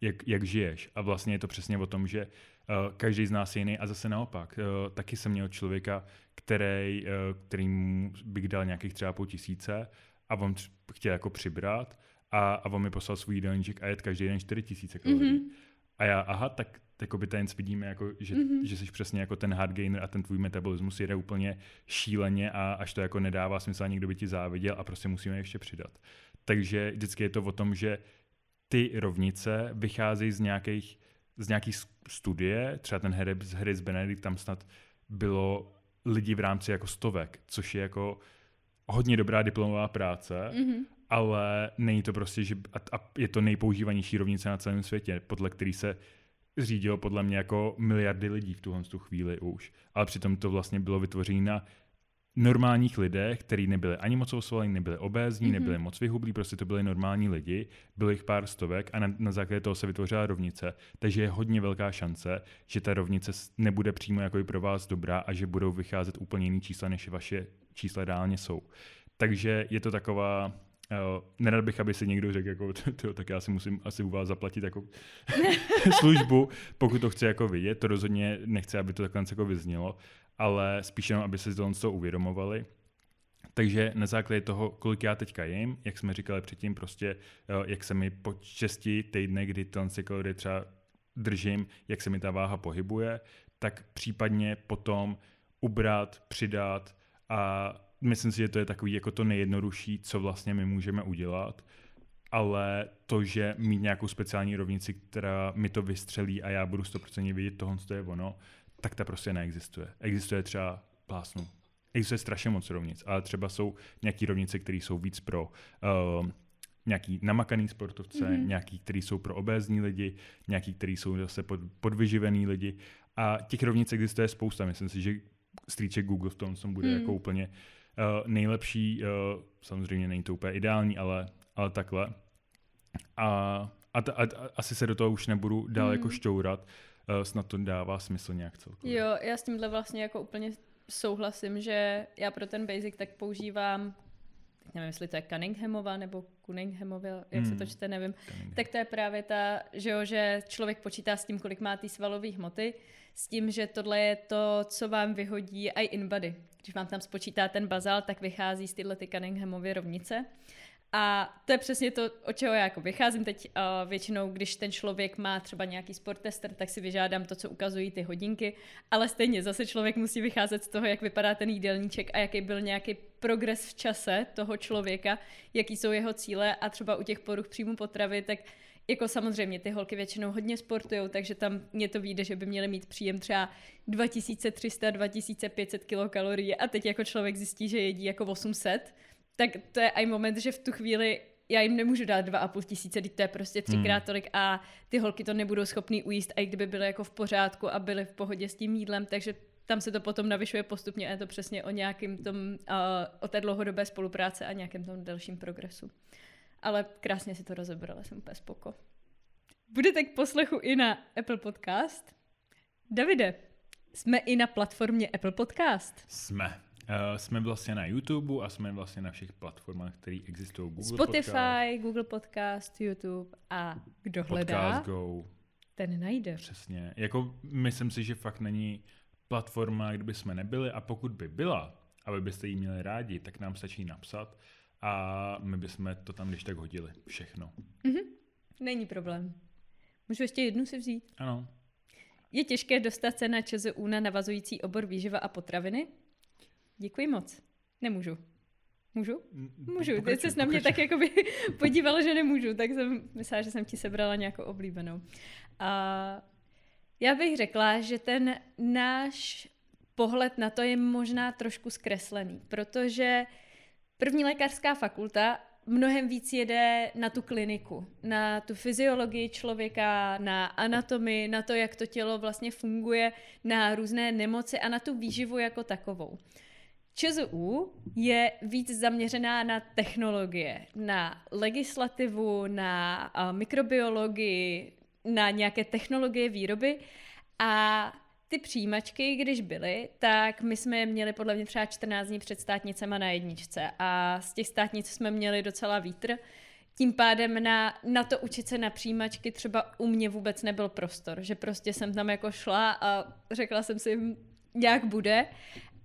jak, jak žiješ. A vlastně je to přesně o tom, že uh, každý z nás je jiný a zase naopak. Uh, taky jsem měl člověka, který, uh, kterým bych dal nějakých třeba půl tisíce a on chtěl jako přibrat a, a on mi poslal svůj jídelníček a jet každý den 4000 kalorií. Mm-hmm. A já, aha, tak by ten vidíme, jako, že, mm-hmm. že jsi přesně jako ten hard gainer a ten tvůj metabolismus jede úplně šíleně a až to jako nedává smysl a někdo by ti záviděl a prostě musíme ještě přidat. Takže vždycky je to o tom, že ty rovnice vycházejí z nějakých, z nějakých studie, třeba ten hry, hry z Benedict, tam snad bylo lidi v rámci jako stovek, což je jako hodně dobrá diplomová práce mm-hmm ale není to prostě, že a, a je to nejpoužívanější rovnice na celém světě, podle který se řídilo podle mě jako miliardy lidí v tuhle tu chvíli už. Ale přitom to vlastně bylo vytvořeno na normálních lidech, kteří nebyli ani moc osvolení, nebyli obézní, mm-hmm. nebyli moc vyhublí, prostě to byli normální lidi, bylo jich pár stovek a na, na základě toho se vytvořila rovnice, takže je hodně velká šance, že ta rovnice nebude přímo jako i pro vás dobrá a že budou vycházet úplně jiný čísla, než vaše čísla reálně jsou. Takže je to taková Uh, nerad bych, aby si někdo řekl, jako, (laughs) tyjo, tak já si musím asi u vás zaplatit jako (laughs) službu, pokud to chce jako vidět. To rozhodně nechce, aby to takhle jako vyznělo, ale spíš jenom, aby se to uvědomovali. Takže na základě toho, kolik já teďka jim, jak jsme říkali předtím, prostě jak se mi po 6 týdne, kdy ty kalorie třeba držím, jak se mi ta váha pohybuje, tak případně potom ubrat, přidat a myslím si, že to je takový jako to nejjednodušší, co vlastně my můžeme udělat, ale to, že mít nějakou speciální rovnici, která mi to vystřelí a já budu 100% vidět tohle, to je ono, tak ta prostě neexistuje. Existuje třeba plásnu. Existuje strašně moc rovnic, ale třeba jsou nějaké rovnice, které jsou víc pro uh, nějaký namakaný sportovce, mm-hmm. nějaký, který jsou pro obézní lidi, nějaký, který jsou zase pod, podvyživený lidi. A těch rovnic existuje spousta. Myslím si, že strýček Google v tom, tom bude mm. jako úplně uh, nejlepší. Uh, samozřejmě není to úplně ideální, ale, ale takhle. A, a, a, a asi se do toho už nebudu dál mm. jako hmm. šťourat. Uh, snad to dává smysl nějak celkově. Jo, já s tímhle vlastně jako úplně souhlasím, že já pro ten basic tak používám nevím, jestli to je Cunninghamova nebo Cunninghamova, jak hmm. se to čte, nevím, Cunningham. tak to je právě ta, že, jo, že člověk počítá s tím, kolik má té svalové hmoty, s tím, že tohle je to, co vám vyhodí i InBody. Když vám tam spočítá ten bazál, tak vychází z tyhle ty Cunninghamovy rovnice. A to je přesně to, o čeho já jako vycházím teď uh, většinou, když ten člověk má třeba nějaký sport tester, tak si vyžádám to, co ukazují ty hodinky, ale stejně zase člověk musí vycházet z toho, jak vypadá ten jídelníček a jaký byl nějaký progres v čase toho člověka, jaký jsou jeho cíle a třeba u těch poruch příjmu potravy, tak jako samozřejmě ty holky většinou hodně sportují, takže tam mě to vyjde, že by měly mít příjem třeba 2300-2500 kilokalorií a teď jako člověk zjistí, že jedí jako 800, tak to je i moment, že v tu chvíli já jim nemůžu dát dva a půl tisíce, teď to je prostě třikrát hmm. tolik a ty holky to nebudou schopný ujíst, i kdyby byly jako v pořádku a byly v pohodě s tím jídlem, takže tam se to potom navyšuje postupně a je to přesně o nějakým tom, uh, o té dlouhodobé spolupráce a nějakém tom dalším progresu. Ale krásně si to rozebrala, jsem úplně spoko. Budete k poslechu i na Apple Podcast. Davide, jsme i na platformě Apple Podcast. Jsme. Uh, jsme vlastně na YouTube a jsme vlastně na všech platformách, které existují. Google Spotify, Podcast, Google Podcast, YouTube a kdo hledá, Podcast Go. ten najde. Přesně. Jako myslím si, že fakt není platforma, kdyby jsme nebyli a pokud by byla, aby byste ji měli rádi, tak nám stačí napsat a my bychom to tam když tak hodili. Všechno. Mm-hmm. Není problém. Můžu ještě jednu si vzít? Ano. Je těžké dostat se na ČZU na navazující obor výživa a potraviny? Děkuji moc. Nemůžu. Můžu? Můžu. Teď se na mě tak jako by (laughs) podíval, že nemůžu, tak jsem myslela, že jsem ti sebrala nějakou oblíbenou. A já bych řekla, že ten náš pohled na to je možná trošku zkreslený, protože první lékařská fakulta mnohem víc jede na tu kliniku, na tu fyziologii člověka, na anatomii, na to, jak to tělo vlastně funguje, na různé nemoci a na tu výživu jako takovou. ČZU je víc zaměřená na technologie, na legislativu, na mikrobiologii, na nějaké technologie výroby. A ty přijímačky, když byly, tak my jsme je měli podle mě třeba 14 dní před státnicema na jedničce. A z těch státnic jsme měli docela vítr. Tím pádem na, na to učit se na přijímačky třeba u mě vůbec nebyl prostor, že prostě jsem tam jako šla a řekla jsem si, jak bude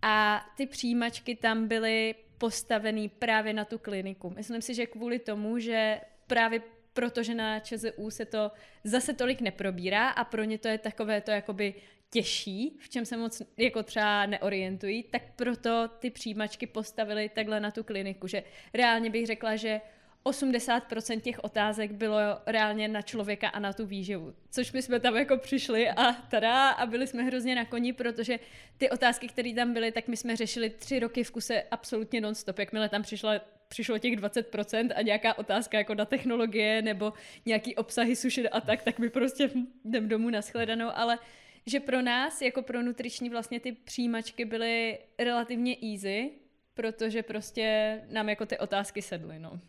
a ty přijímačky tam byly postavený právě na tu kliniku. Myslím si, že kvůli tomu, že právě protože na ČZU se to zase tolik neprobírá a pro ně to je takové to jakoby těžší, v čem se moc jako třeba neorientují, tak proto ty přijímačky postavili takhle na tu kliniku, že reálně bych řekla, že 80% těch otázek bylo reálně na člověka a na tu výživu. Což my jsme tam jako přišli a tada a byli jsme hrozně na koni, protože ty otázky, které tam byly, tak my jsme řešili tři roky v kuse absolutně non-stop. Jakmile tam přišla, přišlo těch 20% a nějaká otázka jako na technologie nebo nějaký obsahy sušit a tak, tak my prostě jdem domů na shledanou, ale že pro nás, jako pro nutriční vlastně ty přijímačky byly relativně easy, protože prostě nám jako ty otázky sedly, no.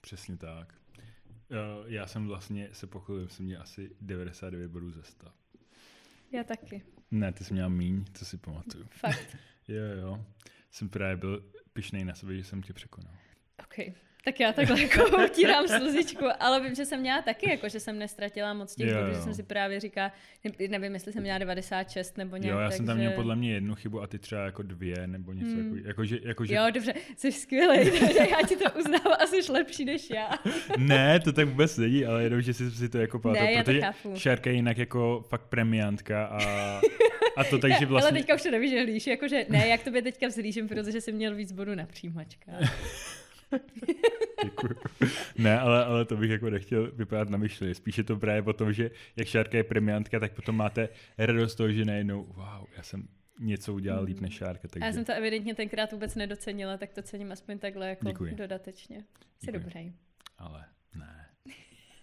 Přesně tak. Já jsem vlastně se pochlubil, jsem měl asi 99 bodů ze 100. Já taky. Ne, ty jsi měla míň, co si pamatuju. Fakt. (laughs) jo, jo. Jsem právě byl pišnej na sebe, že jsem tě překonal. OK. Tak já takhle (laughs) jako utírám slzičku, ale vím, že jsem měla taky, jako že jsem nestratila moc těch bodů, že jsem si právě říká, nevím, jestli jsem měla 96 nebo nějak. Jo, já jsem tam měl podle mě jednu chybu a ty třeba jako dvě nebo něco hmm. jako, jako, že, jako že... Jo, dobře, jsi skvělý, (laughs) já ti to uznávám a jsi lepší než já. (laughs) ne, to tak vůbec není, ale jenom, že jsi si to jako pamatoval, protože Šárka je jinak jako fakt premiantka a, a to takže vlastně... Ale teďka už to nevyžehlíš, jakože ne, jak to by teďka vzlížím, protože jsi měl víc bodů na přijímačkách. Ne, ale, ale to bych jako nechtěl vypadat na myšli. Spíše to právě o tom, že jak Šárka je premiantka, tak potom máte radost toho, že najednou, wow, já jsem něco udělal líp než Šárka. Takže... Já jsem to evidentně tenkrát vůbec nedocenila, tak to cením aspoň takhle jako Děkuji. dodatečně. Jsi dobrý. Ale ne.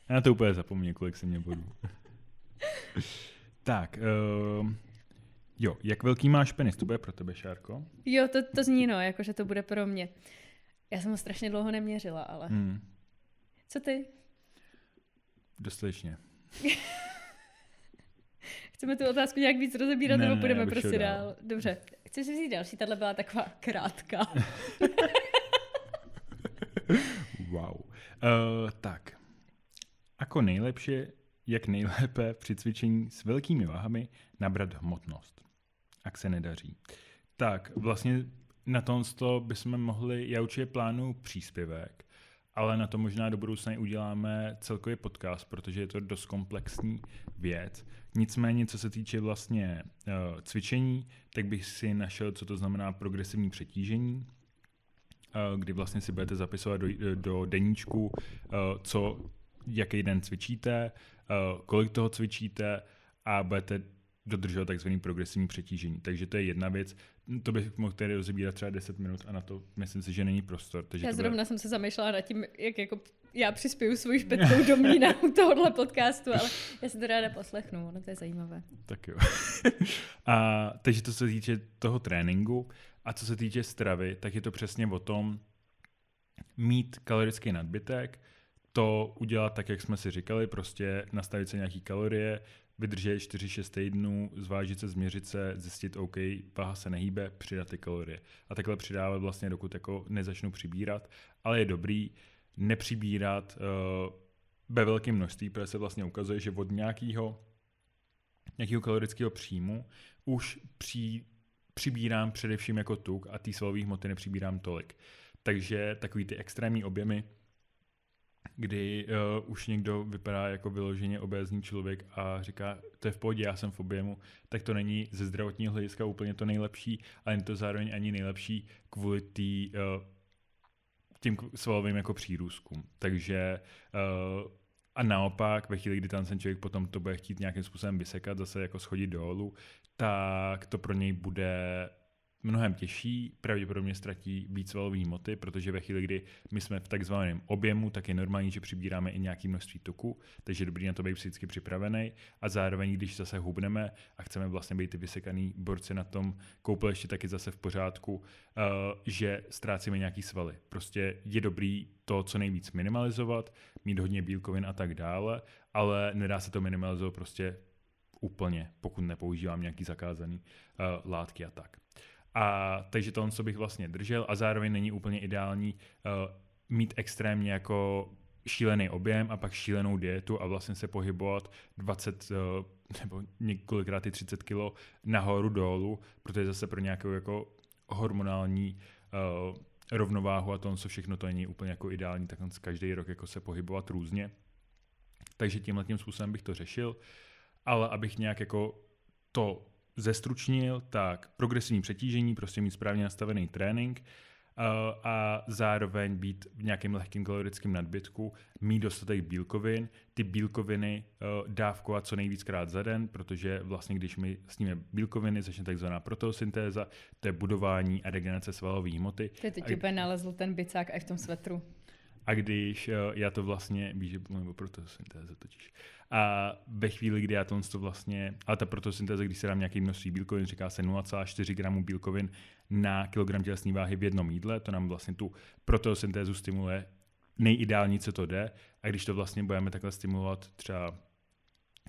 Já na to úplně zapomněl, kolik jsem měl bodů. tak, uh, jo, jak velký máš penis? To bude pro tebe, Šárko? Jo, to, to zní no, jakože to bude pro mě. Já jsem ho strašně dlouho neměřila, ale... Hmm. Co ty? Dostatečně. (laughs) Chceme tu otázku nějak víc rozebírat, ne, nebo půjdeme ne, prostě dál. dál. Dobře. Chceš si vzít další? Tahle byla taková krátká. (laughs) wow. Uh, tak. Ako nejlepší, jak nejlépe při cvičení s velkými váhami nabrat hmotnost. Ak se nedaří. Tak, vlastně na to bychom mohli, já určitě plánu příspěvek, ale na to možná do budoucna uděláme celkový podcast, protože je to dost komplexní věc. Nicméně, co se týče vlastně uh, cvičení, tak bych si našel, co to znamená progresivní přetížení, uh, kdy vlastně si budete zapisovat do, do deníčku, uh, co, jaký den cvičíte, kolik toho cvičíte a budete dodržovat takzvaný progresivní přetížení. Takže to je jedna věc. To bych mohl tady rozebírat třeba 10 minut a na to myslím si, že není prostor. Takže já zrovna bude... jsem se zamýšlela nad tím, jak jako já přispěju svou špetkou do mlína u tohohle podcastu, ale já si to ráda poslechnu, no to je zajímavé. Tak jo. (laughs) a, takže to se týče toho tréninku a co se týče stravy, tak je to přesně o tom mít kalorický nadbytek, to udělat tak, jak jsme si říkali, prostě nastavit se nějaký kalorie, vydržet 4-6 týdnů, zvážit se, změřit se, zjistit, OK, váha se nehýbe, přidat ty kalorie. A takhle přidávat vlastně, dokud jako nezačnu přibírat. Ale je dobrý nepřibírat uh, ve velkém množství, protože se vlastně ukazuje, že od nějakého nějakého kalorického příjmu už při, přibírám především jako tuk a ty svalové hmoty nepřibírám tolik. Takže takový ty extrémní objemy kdy uh, už někdo vypadá jako vyloženě obézní člověk a říká, to je v pohodě, já jsem v objemu, tak to není ze zdravotního hlediska úplně to nejlepší, ale není to zároveň ani nejlepší kvůli tý, uh, tím svalovým jako přírůzkům. Takže uh, a naopak, ve chvíli, kdy tam ten člověk potom to bude chtít nějakým způsobem vysekat, zase jako schodit dolů, tak to pro něj bude mnohem těžší, pravděpodobně ztratí víc svalové hmoty, protože ve chvíli, kdy my jsme v takzvaném objemu, tak je normální, že přibíráme i nějaký množství tuku, takže dobrý na to být psychicky připravený a zároveň, když zase hubneme a chceme vlastně být ty vysekaný borci na tom koupil ještě taky zase v pořádku, uh, že ztrácíme nějaký svaly. Prostě je dobrý to, co nejvíc minimalizovat, mít hodně bílkovin a tak dále, ale nedá se to minimalizovat prostě úplně, pokud nepoužívám nějaký zakázaný uh, látky a tak. A takže to, co bych vlastně držel a zároveň není úplně ideální uh, mít extrémně jako šílený objem a pak šílenou dietu a vlastně se pohybovat 20 uh, eh, nebo několikrát i 30 kilo nahoru dolů, protože zase pro nějakou jako hormonální uh, rovnováhu a to, co všechno to není úplně jako ideální, tak každý rok jako se pohybovat různě. Takže tímhle tím způsobem bych to řešil, ale abych nějak jako to zestručnil, tak progresivní přetížení, prostě mít správně nastavený trénink uh, a zároveň být v nějakém lehkém kalorickém nadbytku, mít dostatek bílkovin, ty bílkoviny uh, dávkovat co nejvíckrát za den, protože vlastně když my sníme bílkoviny, začne takzvaná proteosyntéza, to je budování a regenerace svalové hmoty. Ty teď a... úplně nalezl ten bicák i v tom svetru. A když uh, já to vlastně, víš, že mluvím o protosyntéze totiž, a ve chvíli, kdy já to, to vlastně, ale ta protosyntéza, když se dám nějaký množství bílkovin, říká se 0,4 gramů bílkovin na kilogram tělesné váhy v jednom jídle, to nám vlastně tu protosyntézu stimuluje nejideální, co to jde. A když to vlastně budeme takhle stimulovat třeba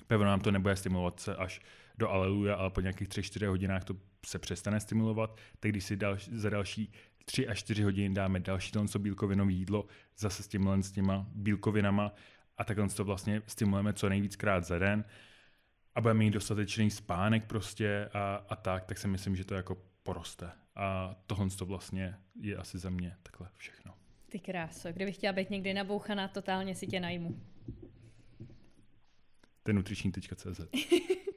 Pevno nám to nebude stimulovat se až do aleluja, ale po nějakých 3-4 hodinách to se přestane stimulovat, tak když si dal, za další tři až čtyři hodiny dáme další to bílkovinové jídlo, zase s tímhle s těma bílkovinama a takhle to vlastně stimulujeme co nejvíckrát za den a budeme mít dostatečný spánek prostě a, a tak, tak si myslím, že to jako poroste. A tohle to vlastně je asi za mě takhle všechno. Ty kráso, kdybych chtěla být někdy nabouchaná, totálně si tě najmu. To je nutriční.cz (laughs)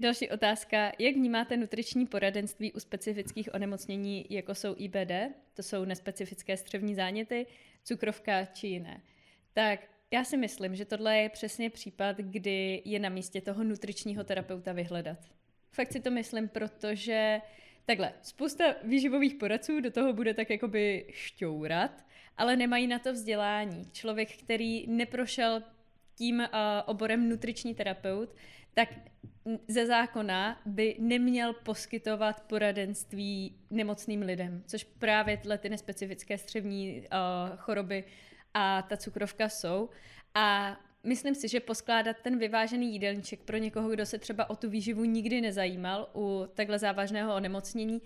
Další otázka. Jak vnímáte nutriční poradenství u specifických onemocnění, jako jsou IBD, to jsou nespecifické střevní záněty, cukrovka či jiné? Tak já si myslím, že tohle je přesně případ, kdy je na místě toho nutričního terapeuta vyhledat. Fakt si to myslím, protože takhle, spousta výživových poradců do toho bude tak jakoby šťourat, ale nemají na to vzdělání. Člověk, který neprošel tím uh, oborem nutriční terapeut, tak ze zákona by neměl poskytovat poradenství nemocným lidem, což právě tyhle ty nespecifické střevní uh, choroby a ta cukrovka jsou. A myslím si, že poskládat ten vyvážený jídelníček pro někoho, kdo se třeba o tu výživu nikdy nezajímal u takhle závažného onemocnění,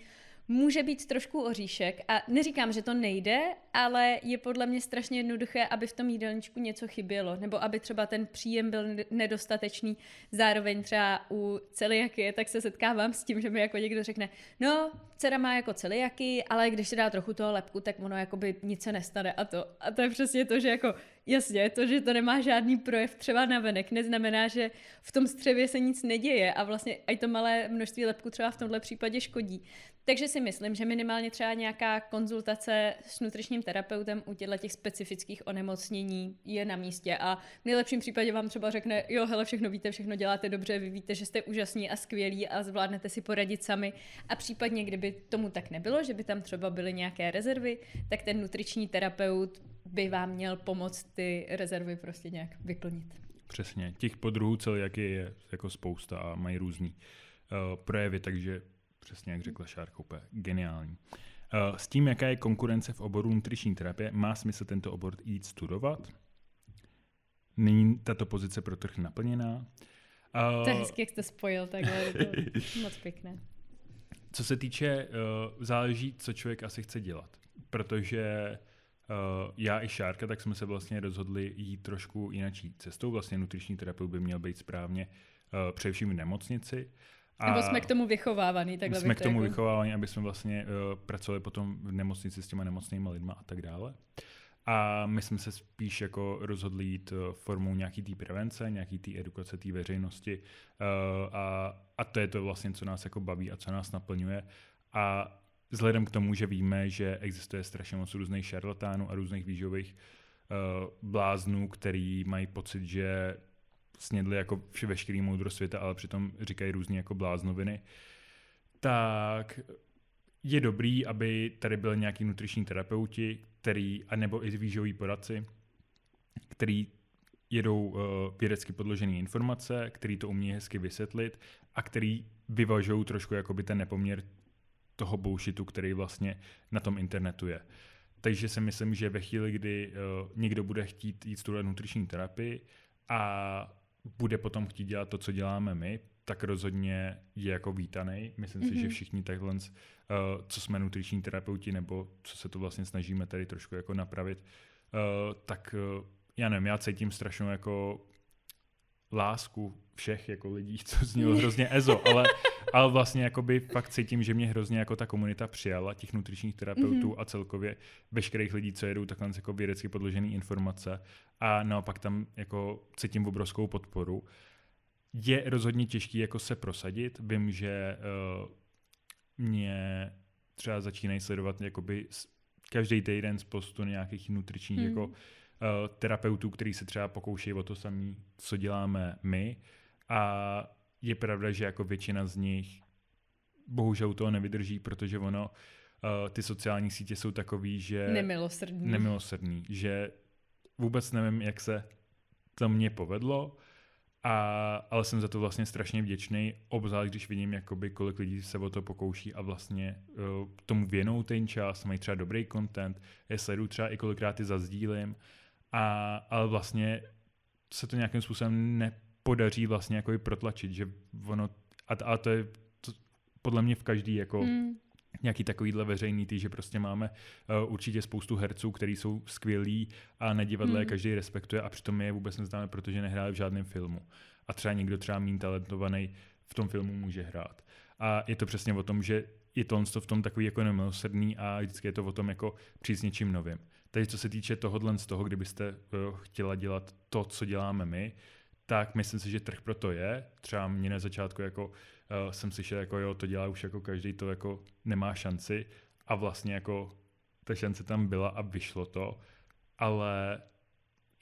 může být trošku oříšek a neříkám, že to nejde, ale je podle mě strašně jednoduché, aby v tom jídelníčku něco chybělo, nebo aby třeba ten příjem byl nedostatečný. Zároveň třeba u celiaky, tak se setkávám s tím, že mi jako někdo řekne, no, dcera má jako celiaky, ale když se dá trochu toho lepku, tak ono jakoby nic se nestane a to. A to je přesně to, že jako Jasně, to, že to nemá žádný projev třeba na venek, neznamená, že v tom střevě se nic neděje a vlastně i to malé množství lepku třeba v tomhle případě škodí. Takže si myslím, že minimálně třeba nějaká konzultace s nutričním terapeutem u těchto těch specifických onemocnění je na místě a v nejlepším případě vám třeba řekne, jo, hele, všechno víte, všechno děláte dobře, vy víte, že jste úžasní a skvělí a zvládnete si poradit sami. A případně, kdyby tomu tak nebylo, že by tam třeba byly nějaké rezervy, tak ten nutriční terapeut by vám měl pomoct ty rezervy prostě nějak vyplnit. Přesně. Těch podruhů celiaky je jako spousta a mají různý uh, projevy, takže přesně jak řekla Šárka, úplně geniální. Uh, s tím, jaká je konkurence v oboru nutriční terapie, má smysl tento obor jít studovat? Není tato pozice pro trh naplněná? Uh, to je hezky, jak jste spojil takhle, je to (laughs) moc pěkné. Co se týče, uh, záleží, co člověk asi chce dělat, protože uh, já i Šárka, tak jsme se vlastně rozhodli jít trošku jinačí cestou. Vlastně nutriční terapeut by měl být správně uh, především v nemocnici. A Nebo jsme k tomu vychovávaný, takhle Jsme k tomu jako... vychovávaní, aby jsme vlastně uh, pracovali potom v nemocnici s těma nemocnými lidma a tak dále. A my jsme se spíš jako rozhodli jít formou nějaký té prevence, nějaký té edukace té veřejnosti a, a to je to vlastně, co nás jako baví a co nás naplňuje. A vzhledem k tomu, že víme, že existuje strašně moc různých šarlatánů a různých výživových uh, bláznů, který mají pocit, že snědli jako vše veškerý moudro světa, ale přitom říkají různě jako bláznoviny, tak je dobrý, aby tady byl nějaký nutriční terapeuti, který, anebo i výživový poradci, který jedou uh, vědecky podložené informace, který to umí hezky vysvětlit a který vyvažují trošku jakoby ten nepoměr toho bullshitu, který vlastně na tom internetu je. Takže si myslím, že ve chvíli, kdy uh, někdo bude chtít jít studovat nutriční terapii a bude potom chtít dělat to, co děláme my, tak rozhodně je jako vítaný. Myslím mm-hmm. si, že mhm. všichni takhle, uh, co jsme nutriční terapeuti, nebo co se to vlastně snažíme tady trošku jako napravit, uh, tak uh, já nevím, já cítím strašnou jako lásku všech jako lidí, co znělo (laughs) hrozně ezo, ale, ale vlastně jakoby fakt cítím, že mě hrozně jako ta komunita přijala, těch nutričních terapeutů mm-hmm. a celkově veškerých lidí, co jedou takhle jako vědecky podložené informace a naopak tam jako cítím obrovskou podporu. Je rozhodně těžký jako se prosadit, vím, že uh, mě třeba začínají sledovat jakoby každý týden z postu nějakých nutričních mm. jako terapeutů, který se třeba pokoušejí o to samé, co děláme my. A je pravda, že jako většina z nich bohužel toho nevydrží, protože ono, uh, ty sociální sítě jsou takový, že... Nemilosrdný. Nemilosrdný, že vůbec nevím, jak se to mně povedlo, a, ale jsem za to vlastně strašně vděčný, obzvlášť když vidím, jakoby, kolik lidí se o to pokouší a vlastně uh, tomu věnou ten čas, mají třeba dobrý content, je sleduju třeba i kolikrát i zazdílím, a, ale vlastně se to nějakým způsobem ne, podaří vlastně jako i protlačit, že ono, a, a to je to, podle mě v každý jako mm. nějaký takovýhle veřejný tý, že prostě máme uh, určitě spoustu herců, kteří jsou skvělí a na divadle hmm. každý respektuje a přitom je vůbec neznáme, protože nehráli v žádném filmu. A třeba někdo třeba méně talentovaný v tom filmu může hrát. A je to přesně o tom, že je to v tom takový jako nemilosrdný a vždycky je to o tom jako přijít s něčím novým. Takže co se týče tohohle z toho, kdybyste uh, chtěla dělat to, co děláme my, tak myslím si, že trh pro to je. Třeba mě na začátku jako uh, jsem slyšel, jako jo, to dělá už jako každý, to jako nemá šanci a vlastně jako ta šance tam byla a vyšlo to, ale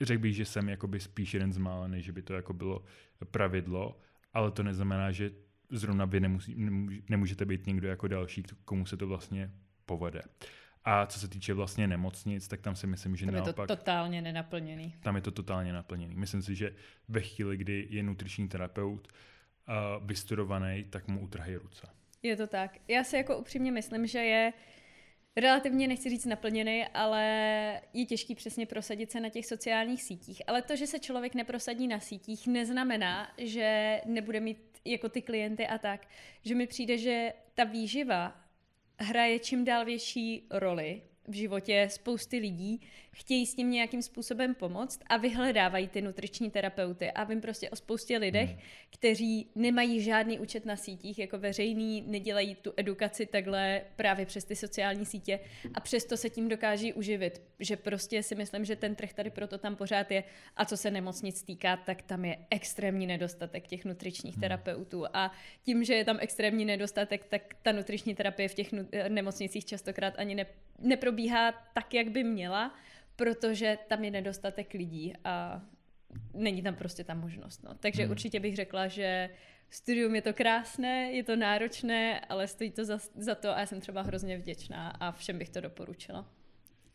řekl bych, že jsem jakoby spíš jeden z mála, než že by to jako bylo pravidlo, ale to neznamená, že zrovna vy nemusí, nemůžete být někdo jako další, komu se to vlastně povede. A co se týče vlastně nemocnic, tak tam si myslím, že tam naopak... je to totálně nenaplněný. Tam je to totálně naplněný. Myslím si, že ve chvíli, kdy je nutriční terapeut uh, vystudovaný, tak mu utrhají ruce. Je to tak. Já si jako upřímně myslím, že je relativně, nechci říct naplněný, ale je těžký přesně prosadit se na těch sociálních sítích. Ale to, že se člověk neprosadí na sítích, neznamená, že nebude mít jako ty klienty a tak. Že mi přijde, že ta výživa hraje čím dál větší roli v životě spousty lidí, chtějí s tím nějakým způsobem pomoct a vyhledávají ty nutriční terapeuty. A vím prostě o spoustě lidech, hmm. kteří nemají žádný účet na sítích jako veřejný, nedělají tu edukaci takhle právě přes ty sociální sítě a přesto se tím dokáží uživit. Že prostě si myslím, že ten trh tady proto tam pořád je. A co se nemocnic týká, tak tam je extrémní nedostatek těch nutričních hmm. terapeutů. A tím, že je tam extrémní nedostatek, tak ta nutriční terapie v těch nemocnicích častokrát ani ne, neprobíhá tak, jak by měla protože tam je nedostatek lidí a není tam prostě ta možnost. No. Takže hmm. určitě bych řekla, že studium je to krásné, je to náročné, ale stojí to za, za to a já jsem třeba hrozně vděčná a všem bych to doporučila.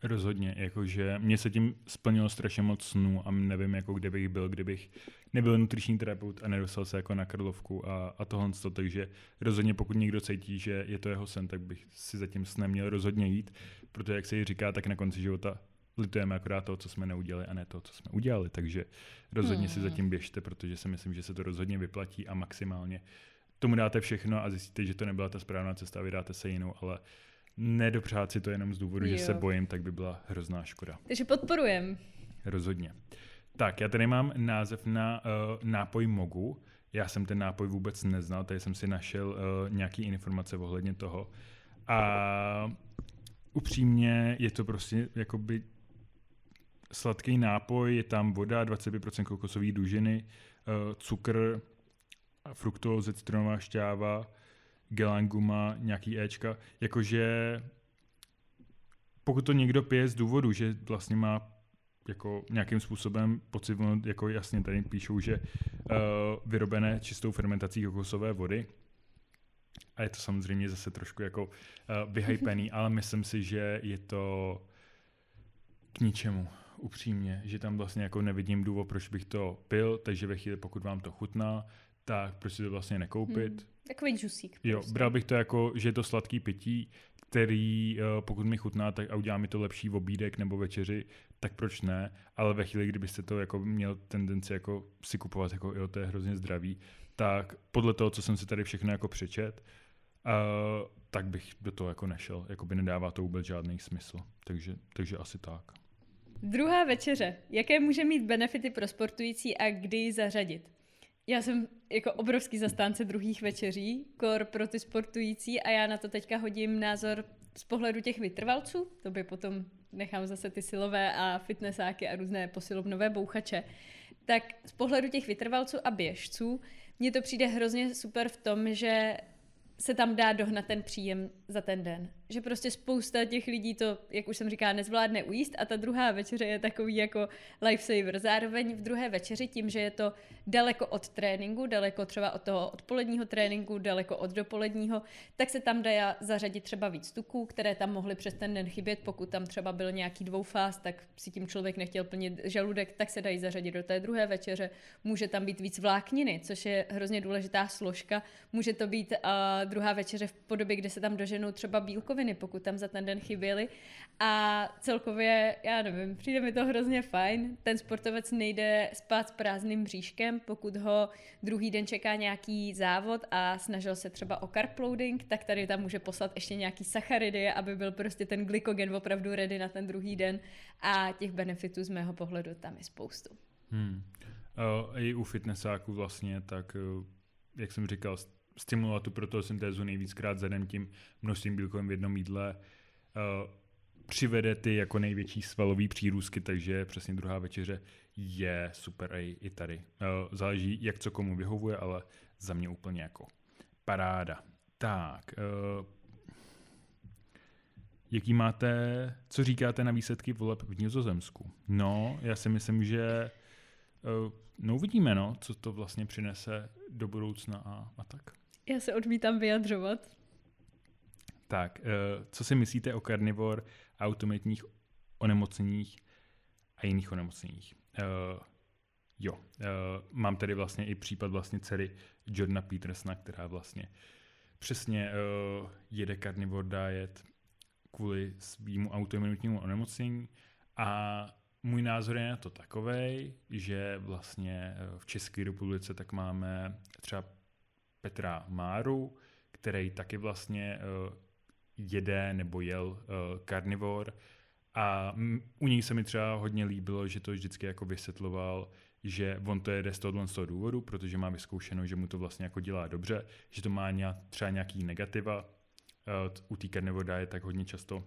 Rozhodně, jakože mě se tím splnilo strašně moc snů a nevím, jako kde bych byl, kdybych nebyl nutriční terapeut a nedostal se jako na Karlovku a, a tohle, takže rozhodně pokud někdo cítí, že je to jeho sen, tak bych si za tím snem měl rozhodně jít, protože jak se jí říká, tak na konci života litujeme akorát toho, co jsme neudělali a ne to, co jsme udělali. Takže rozhodně hmm. si zatím běžte, protože si myslím, že se to rozhodně vyplatí a maximálně tomu dáte všechno a zjistíte, že to nebyla ta správná cesta a vydáte se jinou, ale nedopřát si to jenom z důvodu, jo. že se bojím, tak by byla hrozná škoda. Takže podporujem. Rozhodně. Tak, já tady mám název na uh, nápoj Mogu. Já jsem ten nápoj vůbec neznal, tady jsem si našel uh, nějaký informace ohledně toho. A upřímně je to prostě jakoby sladký nápoj, je tam voda, 25% kokosové dužiny, eh, cukr, fruktóze, citronová šťáva, gelanguma, nějaký Ečka. Jakože pokud to někdo pije z důvodu, že vlastně má jako nějakým způsobem pocit, jako jasně tady píšou, že uh, vyrobené čistou fermentací kokosové vody, a je to samozřejmě zase trošku jako uh, vyhypený, (laughs) ale myslím si, že je to k ničemu upřímně, že tam vlastně jako nevidím důvod, proč bych to pil, takže ve chvíli, pokud vám to chutná, tak proč si to vlastně nekoupit. Hmm. Takový džusík. Jo, prostě. bral bych to jako, že je to sladký pití, který eh, pokud mi chutná tak a udělá mi to lepší v obídek nebo večeři, tak proč ne, ale ve chvíli, kdybyste to jako měl tendenci jako si kupovat, jako jo, to je hrozně zdravý, tak podle toho, co jsem si tady všechno jako přečet, uh, tak bych do toho jako nešel, jako by nedává to vůbec žádný smysl, takže, takže asi tak. Druhá večeře. Jaké může mít benefity pro sportující a kdy ji zařadit? Já jsem jako obrovský zastánce druhých večeří, kor pro ty sportující a já na to teďka hodím názor z pohledu těch vytrvalců, to by potom nechám zase ty silové a fitnessáky a různé posilovnové bouchače. Tak z pohledu těch vytrvalců a běžců mně to přijde hrozně super v tom, že se tam dá dohnat ten příjem za ten den. Že prostě spousta těch lidí to, jak už jsem říkala, nezvládne ujíst a ta druhá večeře je takový jako lifesaver. Zároveň v druhé večeři tím, že je to daleko od tréninku, daleko třeba od toho odpoledního tréninku, daleko od dopoledního, tak se tam dá zařadit třeba víc tuků, které tam mohly přes ten den chybět, pokud tam třeba byl nějaký dvoufáz, tak si tím člověk nechtěl plnit žaludek, tak se dají zařadit do té druhé večeře. Může tam být víc vlákniny, což je hrozně důležitá složka. Může to být uh, druhá večeře v podobě, kde se tam doženou třeba bílkoviny potraviny, pokud tam za ten den chyběly. A celkově, já nevím, přijde mi to hrozně fajn. Ten sportovec nejde spát s prázdným bříškem, pokud ho druhý den čeká nějaký závod a snažil se třeba o carb loading, tak tady tam může poslat ještě nějaký sacharidy, aby byl prostě ten glykogen opravdu ready na ten druhý den a těch benefitů z mého pohledu tam je spoustu. Hmm. Uh, I u fitnessáků vlastně, tak uh, jak jsem říkal, stimulovat tu protosyntézu nejvíckrát zadem tím množstvím bílkovin v jednom jídle uh, přivede ty jako největší svalový přírůzky, takže přesně druhá večeře je super i, i tady. Uh, záleží, jak co komu vyhovuje, ale za mě úplně jako paráda. Tak, uh, jaký máte, co říkáte na výsledky voleb v Nizozemsku? No, já si myslím, že no uvidíme, no, co to vlastně přinese do budoucna a, a tak. Já se odmítám vyjadřovat. Tak, uh, co si myslíte o karnivor a automatních onemocněních a jiných onemocněních? Uh, jo, uh, mám tady vlastně i případ vlastně dcery Jordana Petersona, která vlastně přesně jede carnivore diet kvůli svýmu autoimunitnímu onemocnění a můj názor je na to takový, že vlastně v České republice tak máme třeba Petra Máru, který taky vlastně uh, jede nebo jel uh, karnivor a u něj se mi třeba hodně líbilo, že to vždycky jako vysvětloval, že on to jede z tohohle z toho důvodu, protože má vyzkoušeno, že mu to vlastně jako dělá dobře, že to má nějak, třeba nějaký negativa. Uh, u té carnivore diet tak hodně často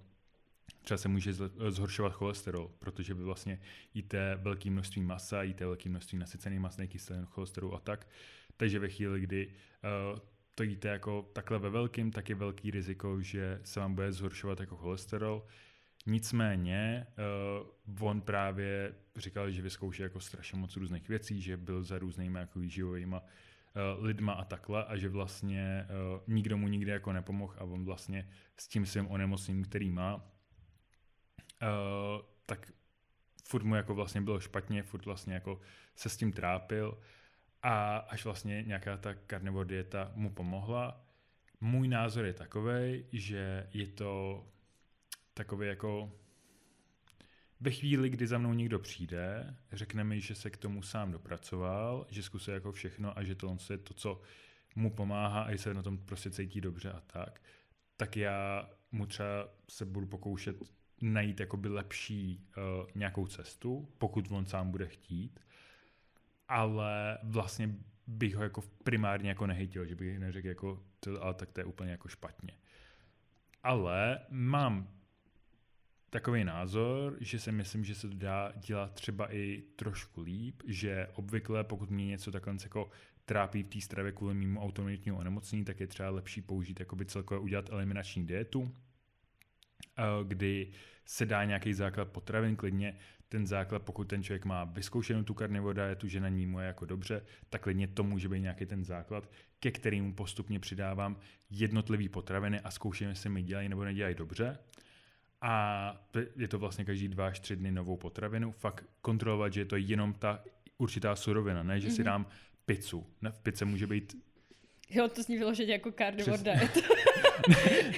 třeba se může zhoršovat cholesterol, protože by vlastně jíte velké množství masa, jíte velké množství nasycených masných kyselin, cholesterolu a tak, takže ve chvíli, kdy uh, to jíte jako takhle ve velkým, tak je velký riziko, že se vám bude zhoršovat jako cholesterol. Nicméně uh, on právě říkal, že vyzkouší jako strašně moc různých věcí, že byl za různými jako výživovými uh, lidma a takhle a že vlastně nikdo mu nikdy jako nepomohl a on vlastně s tím svým onemocněním, který má, tak furt mu jako vlastně bylo špatně, furt vlastně jako se s tím trápil a až vlastně nějaká ta carnivore dieta mu pomohla. Můj názor je takový, že je to takový jako ve chvíli, kdy za mnou někdo přijde, řekne mi, že se k tomu sám dopracoval, že zkusí jako všechno a že to je to, co mu pomáhá a že se na tom prostě cítí dobře a tak, tak já mu třeba se budu pokoušet najít jakoby lepší uh, nějakou cestu, pokud on sám bude chtít ale vlastně bych ho jako primárně jako nehejtil, že bych neřekl jako, to, ale tak to je úplně jako špatně. Ale mám takový názor, že si myslím, že se to dá dělat třeba i trošku líp, že obvykle pokud mě něco takhle jako trápí v té stravě kvůli mému autoimunitnímu onemocnění, tak je třeba lepší použít jakoby celkově udělat eliminační dietu, eh, kdy se dá nějaký základ potravin, klidně ten základ, pokud ten člověk má vyzkoušenou tu karnivore dietu, že na ní mu je jako dobře, tak klidně to může být nějaký ten základ, ke kterému postupně přidávám jednotlivé potraviny a zkouším, jestli mi dělají nebo nedělají dobře. A je to vlastně každý dva až tři dny novou potravinu. Fakt kontrolovat, že je to jenom ta určitá surovina, ne, že mm-hmm. si mhm. dám pizzu. V pizze může být Jo, to zní vyložit jako carnivore Přes... diet.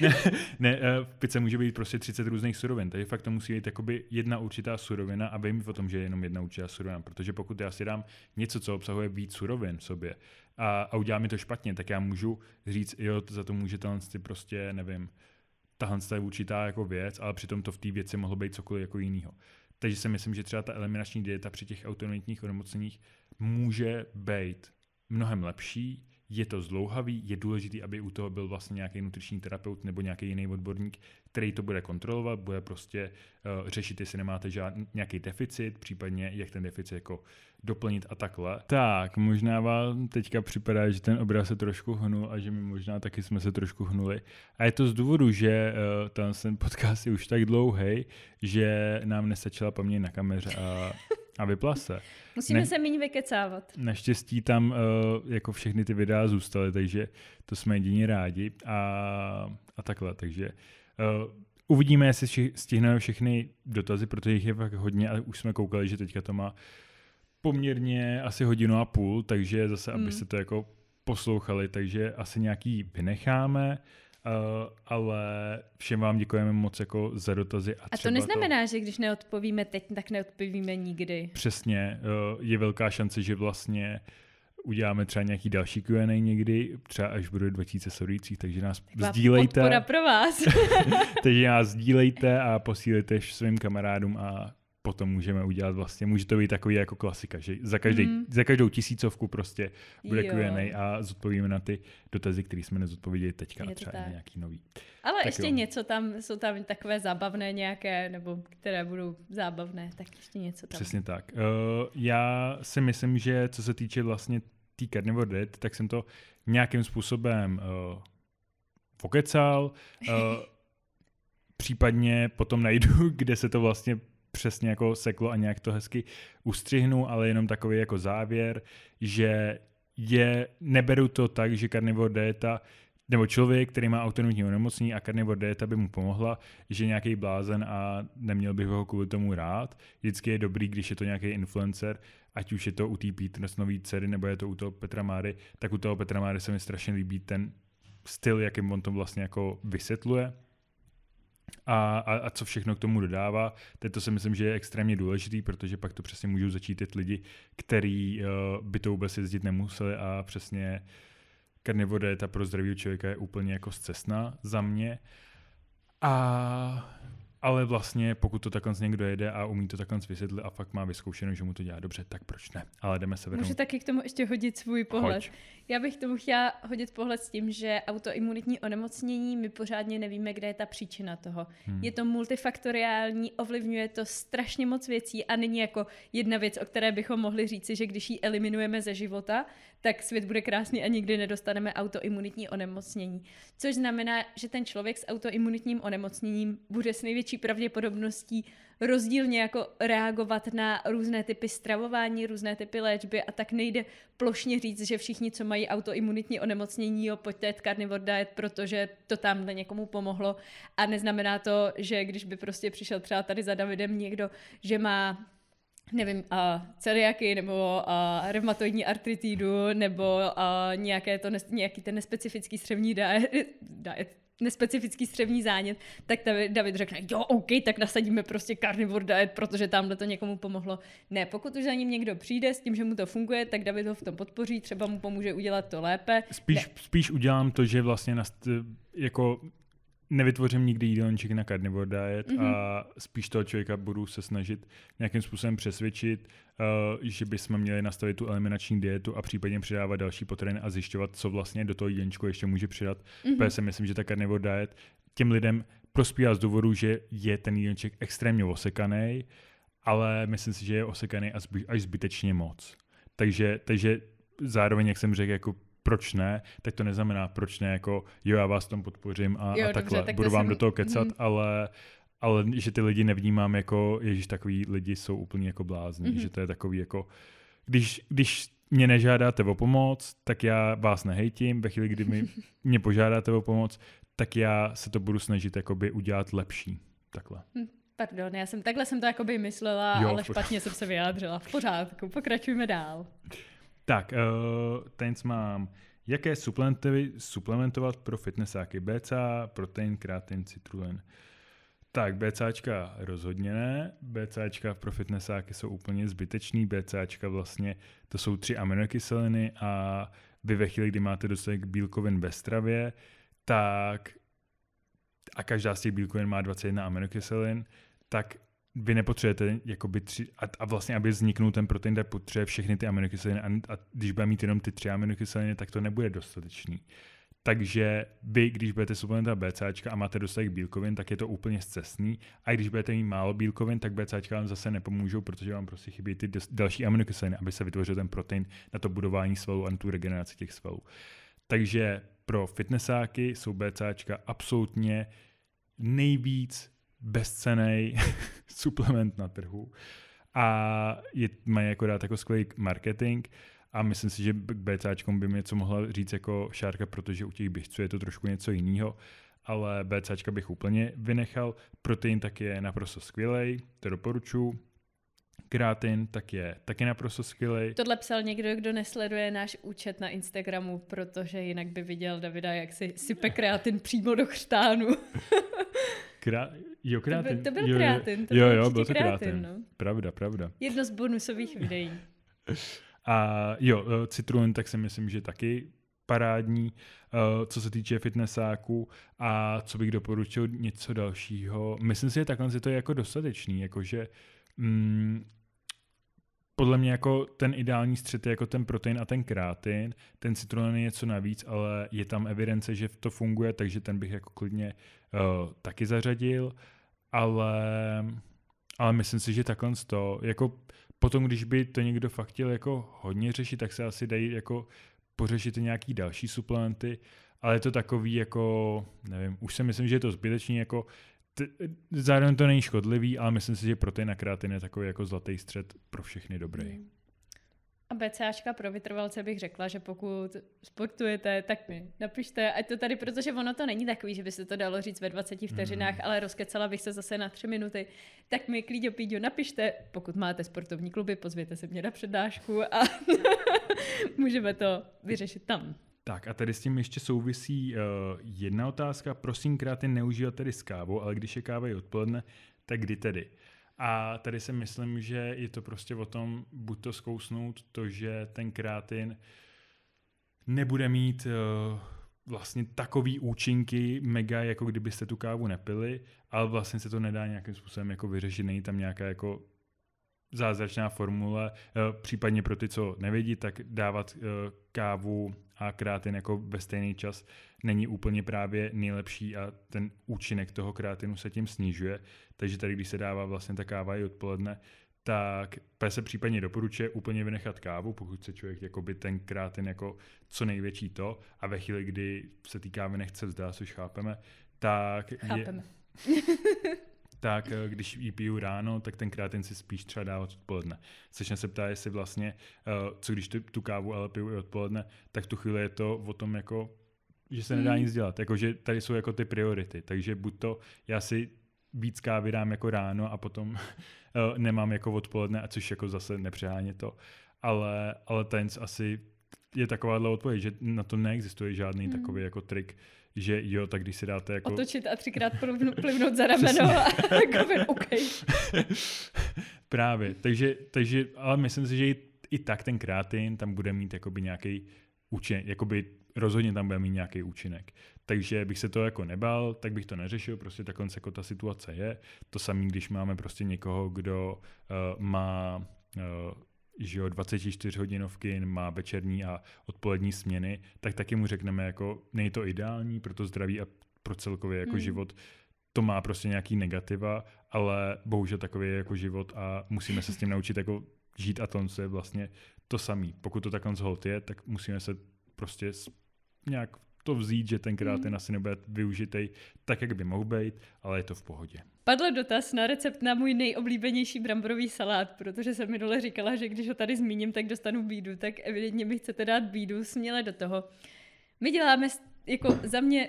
(laughs) ne, ne, eh, v pice může být prostě 30 různých surovin, takže fakt to musí být jakoby jedna určitá surovina a vím o tom, že je jenom jedna určitá surovina, protože pokud já si dám něco, co obsahuje víc surovin v sobě a, a udělá mi to špatně, tak já můžu říct, jo, za to může tenhle prostě, nevím, tahle je určitá jako věc, ale přitom to v té věci mohlo být cokoliv jako jiného. Takže si myslím, že třeba ta eliminační dieta při těch autonomních onemocněních může být mnohem lepší, je to zdlouhavý, je důležité, aby u toho byl vlastně nějaký nutriční terapeut nebo nějaký jiný odborník, který to bude kontrolovat, bude prostě uh, řešit, jestli nemáte žádný, nějaký deficit, případně jak ten deficit jako doplnit a takhle. Tak, možná vám teďka připadá, že ten obraz se trošku hnul a že my možná taky jsme se trošku hnuli. A je to z důvodu, že uh, ten, ten podcast je už tak dlouhý, že nám nestačila paměť na kameře a a vypla se. Musíme ne, se méně vykecávat. Naštěstí tam uh, jako všechny ty videa zůstaly, takže to jsme jedině rádi a, a takhle. Takže uh, uvidíme, jestli stihneme všechny dotazy, protože jich je fakt hodně a už jsme koukali, že teďka to má poměrně asi hodinu a půl, takže zase, hmm. abyste to jako poslouchali, takže asi nějaký vynecháme. Ale všem vám děkujeme moc jako za dotazy. A, a to neznamená, to... že když neodpovíme teď, tak neodpovíme nikdy. Přesně, uh, je velká šance, že vlastně uděláme třeba nějaký další Q&A někdy, třeba až bude 2000 sledujících, takže nás Taková sdílejte. Pro vás. (laughs) (laughs) takže nás sdílejte a posílejte svým kamarádům a potom můžeme udělat vlastně, může to být takový jako klasika, že za, každý, mm. za každou tisícovku prostě bude jo. Q&A a zodpovíme na ty dotazy, které jsme nezodpověděli teďka, Je třeba tak. nějaký nový. Ale tak ještě jo. něco tam, jsou tam takové zábavné nějaké, nebo které budou zábavné, tak ještě něco tam. Přesně tak. Uh, já si myslím, že co se týče vlastně té Carnivore Dead, tak jsem to nějakým způsobem uh, pokecal, uh, (laughs) případně potom najdu, (laughs) kde se to vlastně přesně jako seklo a nějak to hezky ustřihnu, ale jenom takový jako závěr, že je, neberu to tak, že carnivore dieta nebo člověk, který má autonomní onemocnění a carnivore dieta by mu pomohla, že nějaký blázen a neměl bych ho kvůli tomu rád. Vždycky je dobrý, když je to nějaký influencer, ať už je to u té Petersonové dcery, nebo je to u toho Petra Máry, tak u toho Petra Máry se mi strašně líbí ten styl, jakým on to vlastně jako vysvětluje a, a, a co všechno k tomu dodává. Teď to si myslím, že je extrémně důležitý, protože pak to přesně můžou začít ty lidi, který uh, by to vůbec jezdit nemuseli a přesně karnivore ta pro zdravého člověka je úplně jako zcestná za mě. A ale vlastně, pokud to takhle někdo jede a umí to takhle vysvětlit a fakt má vyzkoušeno, že mu to dělá dobře, tak proč ne? Ale jdeme se vrhnout. Můžu taky k tomu ještě hodit svůj pohled. Hoď. Já bych tomu chtěla hodit pohled s tím, že autoimunitní onemocnění, my pořádně nevíme, kde je ta příčina toho. Hmm. Je to multifaktoriální, ovlivňuje to strašně moc věcí a není jako jedna věc, o které bychom mohli říci, že když ji eliminujeme ze života, tak svět bude krásný a nikdy nedostaneme autoimunitní onemocnění. Což znamená, že ten člověk s autoimunitním onemocněním bude s největší pravděpodobností rozdílně jako reagovat na různé typy stravování, různé typy léčby a tak nejde plošně říct, že všichni, co mají autoimunitní onemocnění, jo, pojďte carnivore diet, protože to tam někomu pomohlo. A neznamená to, že když by prostě přišel třeba tady za Davidem někdo, že má nevím, a celiaky, nebo a reumatoidní artritidu, nebo a nějaké to, nějaký ten nespecifický střevní diet, diet nespecifický střevní zánět, tak David řekne, jo, OK, tak nasadíme prostě carnivore diet, protože tamhle to někomu pomohlo. Ne, pokud už za ním někdo přijde s tím, že mu to funguje, tak David ho v tom podpoří, třeba mu pomůže udělat to lépe. Spíš, spíš udělám to, že vlastně nast, jako nevytvořím nikdy jídelníček na carnivore diet mm-hmm. a spíš toho člověka budu se snažit nějakým způsobem přesvědčit, uh, že bychom měli nastavit tu eliminační dietu a případně přidávat další potraviny a zjišťovat, co vlastně do toho jídelníčku ještě může přidat. Mm-hmm. Protože si myslím, že ta carnivore diet těm lidem prospívá z důvodu, že je ten jídelníček extrémně osekaný, ale myslím si, že je osekaný až zbytečně moc. Takže, takže zároveň, jak jsem řekl, jako proč ne, tak to neznamená, proč ne, jako jo, já vás tom podpořím a, jo, a takhle, dobře, tak budu vám jsem... do toho kecat, mm. ale ale že ty lidi nevnímám jako, ježíš, takový lidi jsou úplně jako blázni, mm-hmm. že to je takový jako, když, když mě nežádáte o pomoc, tak já vás nehejtím, ve chvíli, kdy mi, (laughs) mě požádáte o pomoc, tak já se to budu snažit jakoby udělat lepší. Takhle. Hm, pardon, já jsem takhle jsem to jakoby myslela, jo, ale špatně jsem se vyjádřila. V pořádku, pokračujeme dál. Tak, uh, teď mám, jaké suplementy suplementovat pro fitnessáky? BCA, protein, kreatin, citrulin. Tak, BCAčka rozhodně ne. BCAčka pro fitnessáky jsou úplně zbytečný. BCAčka vlastně, to jsou tři aminokyseliny a vy ve chvíli, kdy máte dostatek bílkovin ve stravě, tak a každá z těch bílkovin má 21 aminokyselin, tak vy nepotřebujete jakoby tři, a, a vlastně, aby vzniknul ten protein, tak potřebuje všechny ty aminokyseliny a, a když bude mít jenom ty tři aminokyseliny, tak to nebude dostatečný. Takže vy, když budete suplementovat BCAčka a máte dostatek bílkovin, tak je to úplně zcestný. A když budete mít málo bílkovin, tak BCAčka vám zase nepomůžou, protože vám prostě chybí ty další aminokyseliny, aby se vytvořil ten protein na to budování svalů a na tu regeneraci těch svalů. Takže pro fitnessáky jsou BCAčka absolutně nejvíc bezcený (laughs) suplement na trhu a je, mají jako dát jako skvělý marketing a myslím si, že k BCAčkům by mi něco mohla říct jako šárka, protože u těch běžců je to trošku něco jiného, ale BCAčka bych úplně vynechal. Protein taky je naprosto skvělý, to doporučuji. Kreatin tak je taky naprosto skvělý. Tohle psal někdo, kdo nesleduje náš účet na Instagramu, protože jinak by viděl Davida, jak si sype kreatin přímo do chřtánu. (laughs) Krá... Jo, kreatin. To byl, to byl jo, kreatin. To jo, byl jo, byl to kreatin. kreatin. No. Pravda, pravda. Jedno z bonusových videí. A jo, eh, citron, tak si myslím, že taky parádní, eh, co se týče fitnessáku a co bych doporučil něco dalšího. Myslím si, že takhle je to jako dostatečný, jakože mm, podle mě jako ten ideální střed je jako ten protein a ten kreatin, ten citron je něco navíc, ale je tam evidence, že to funguje, takže ten bych jako klidně uh, taky zařadil, ale, ale myslím si, že takhle to, jako potom, když by to někdo fakt chtěl jako hodně řešit, tak se asi dají jako pořešit nějaký další suplementy, ale je to takový jako, nevím, už si myslím, že je to zbytečný, jako t- zároveň to není škodlivý, ale myslím si, že protein a kreatin je takový jako zlatý střed pro všechny dobrý. Hmm. A BCAčka pro vytrvalce bych řekla, že pokud sportujete, tak mi napište, ať to tady, protože ono to není takový, že by se to dalo říct ve 20 vteřinách, mm. ale rozkecala bych se zase na tři minuty, tak mi klíďo píďo napište, pokud máte sportovní kluby, pozvěte se mě na přednášku a (laughs) můžeme to vyřešit tam. Tak a tady s tím ještě souvisí uh, jedna otázka. Prosím, kreatin neužívat tedy s kávou, ale když je káva i odpoledne, tak kdy tedy? A tady si myslím, že je to prostě o tom, buď to zkousnout, to, že ten kreatin nebude mít uh, vlastně takový účinky mega, jako kdybyste tu kávu nepili, ale vlastně se to nedá nějakým způsobem jako vyřešit, není tam nějaká jako zázračná formule, uh, případně pro ty, co nevědí, tak dávat uh, kávu a kreatin jako ve stejný čas není úplně právě nejlepší a ten účinek toho kreatinu se tím snižuje. Takže tady, když se dává vlastně ta káva i odpoledne, tak se případně doporučuje úplně vynechat kávu, pokud se člověk jakoby ten kreatin jako co největší to a ve chvíli, kdy se té kávy nechce vzdát, což chápeme, tak Chápeme. Je, (laughs) tak eh, když ji piju ráno, tak ten kreatin si spíš třeba dávat odpoledne. Sečně se ptá, jestli vlastně, eh, co když tu, tu kávu ale piju i odpoledne, tak tu chvíli je to o tom jako, že se nedá Hmm. nic dělat. Jakože tady jsou jako ty priority. Takže buď to, já si víc kávy dám jako ráno a potom (laughs) eh, nemám jako odpoledne, a což jako zase nepřeháně to. Ale, ale ten asi je takováhle odpověď, že na to neexistuje žádný Hmm. takový jako trik, že jo, tak když si dáte jako... Otočit a třikrát (laughs) plivnout, za rameno a (laughs) jako OK. (laughs) Právě, takže, takže, ale myslím si, že i, i tak ten kreatin tam bude mít jakoby nějaký účinek, jakoby rozhodně tam bude mít nějaký účinek. Takže bych se to jako nebál, tak bych to neřešil, prostě takhle jako ta situace je. To samé, když máme prostě někoho, kdo uh, má uh, že jo, 24 hodinovky, má večerní a odpolední směny, tak taky mu řekneme, jako není to ideální pro to zdraví a pro celkově jako Hmm. život, to má prostě nějaký negativa, ale bohužel takový je jako život a musíme se s tím naučit jako žít a to je vlastně to samý. Pokud to takhle zholt je, tak musíme se prostě nějak to vzít, že tenkrát Hmm. ten asi nebude využitej tak, jak by mohl být, ale je to v pohodě. Padl dotaz na recept na můj nejoblíbenější bramborový salát, protože jsem minule říkala, že když ho tady zmíním, tak dostanu bídu, tak evidentně mi chcete dát bídu, směle do toho. My děláme jako za mě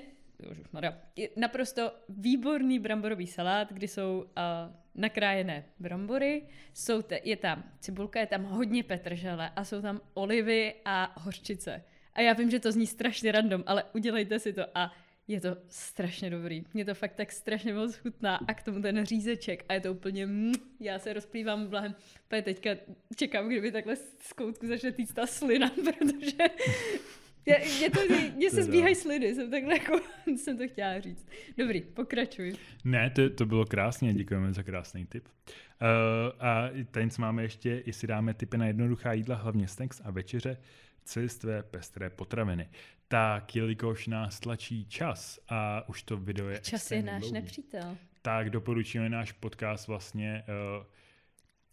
naprosto výborný bramborový salát, kdy jsou uh, nakrájené brambory, jsou te, je tam cibulka, je tam hodně petržele a jsou tam olivy a hořčice. A já vím, že to zní strašně random, ale udělejte si to a je to strašně dobrý. Mě to fakt tak strašně moc chutná a k tomu ten řízeček a je to úplně, mm, já se rozplývám blahem. Úplně teďka čekám, kdyby takhle z koutku začne týct ta slina, (laughs) protože je, je to, mně se zbíhají sliny, jsem takhle jako, (laughs) jsem to chtěla říct. Dobrý, pokračuj. Ne, to, to bylo krásně, děkujeme za krásný tip. Uh, a teď máme ještě, jestli dáme tipy na jednoduchá jídla, hlavně snacks a večeře, celistvé pestré potraviny. Tak, jelikož nás tlačí čas a už to video je Čas je náš dlouhý, nepřítel. tak doporučujeme náš podcast vlastně uh,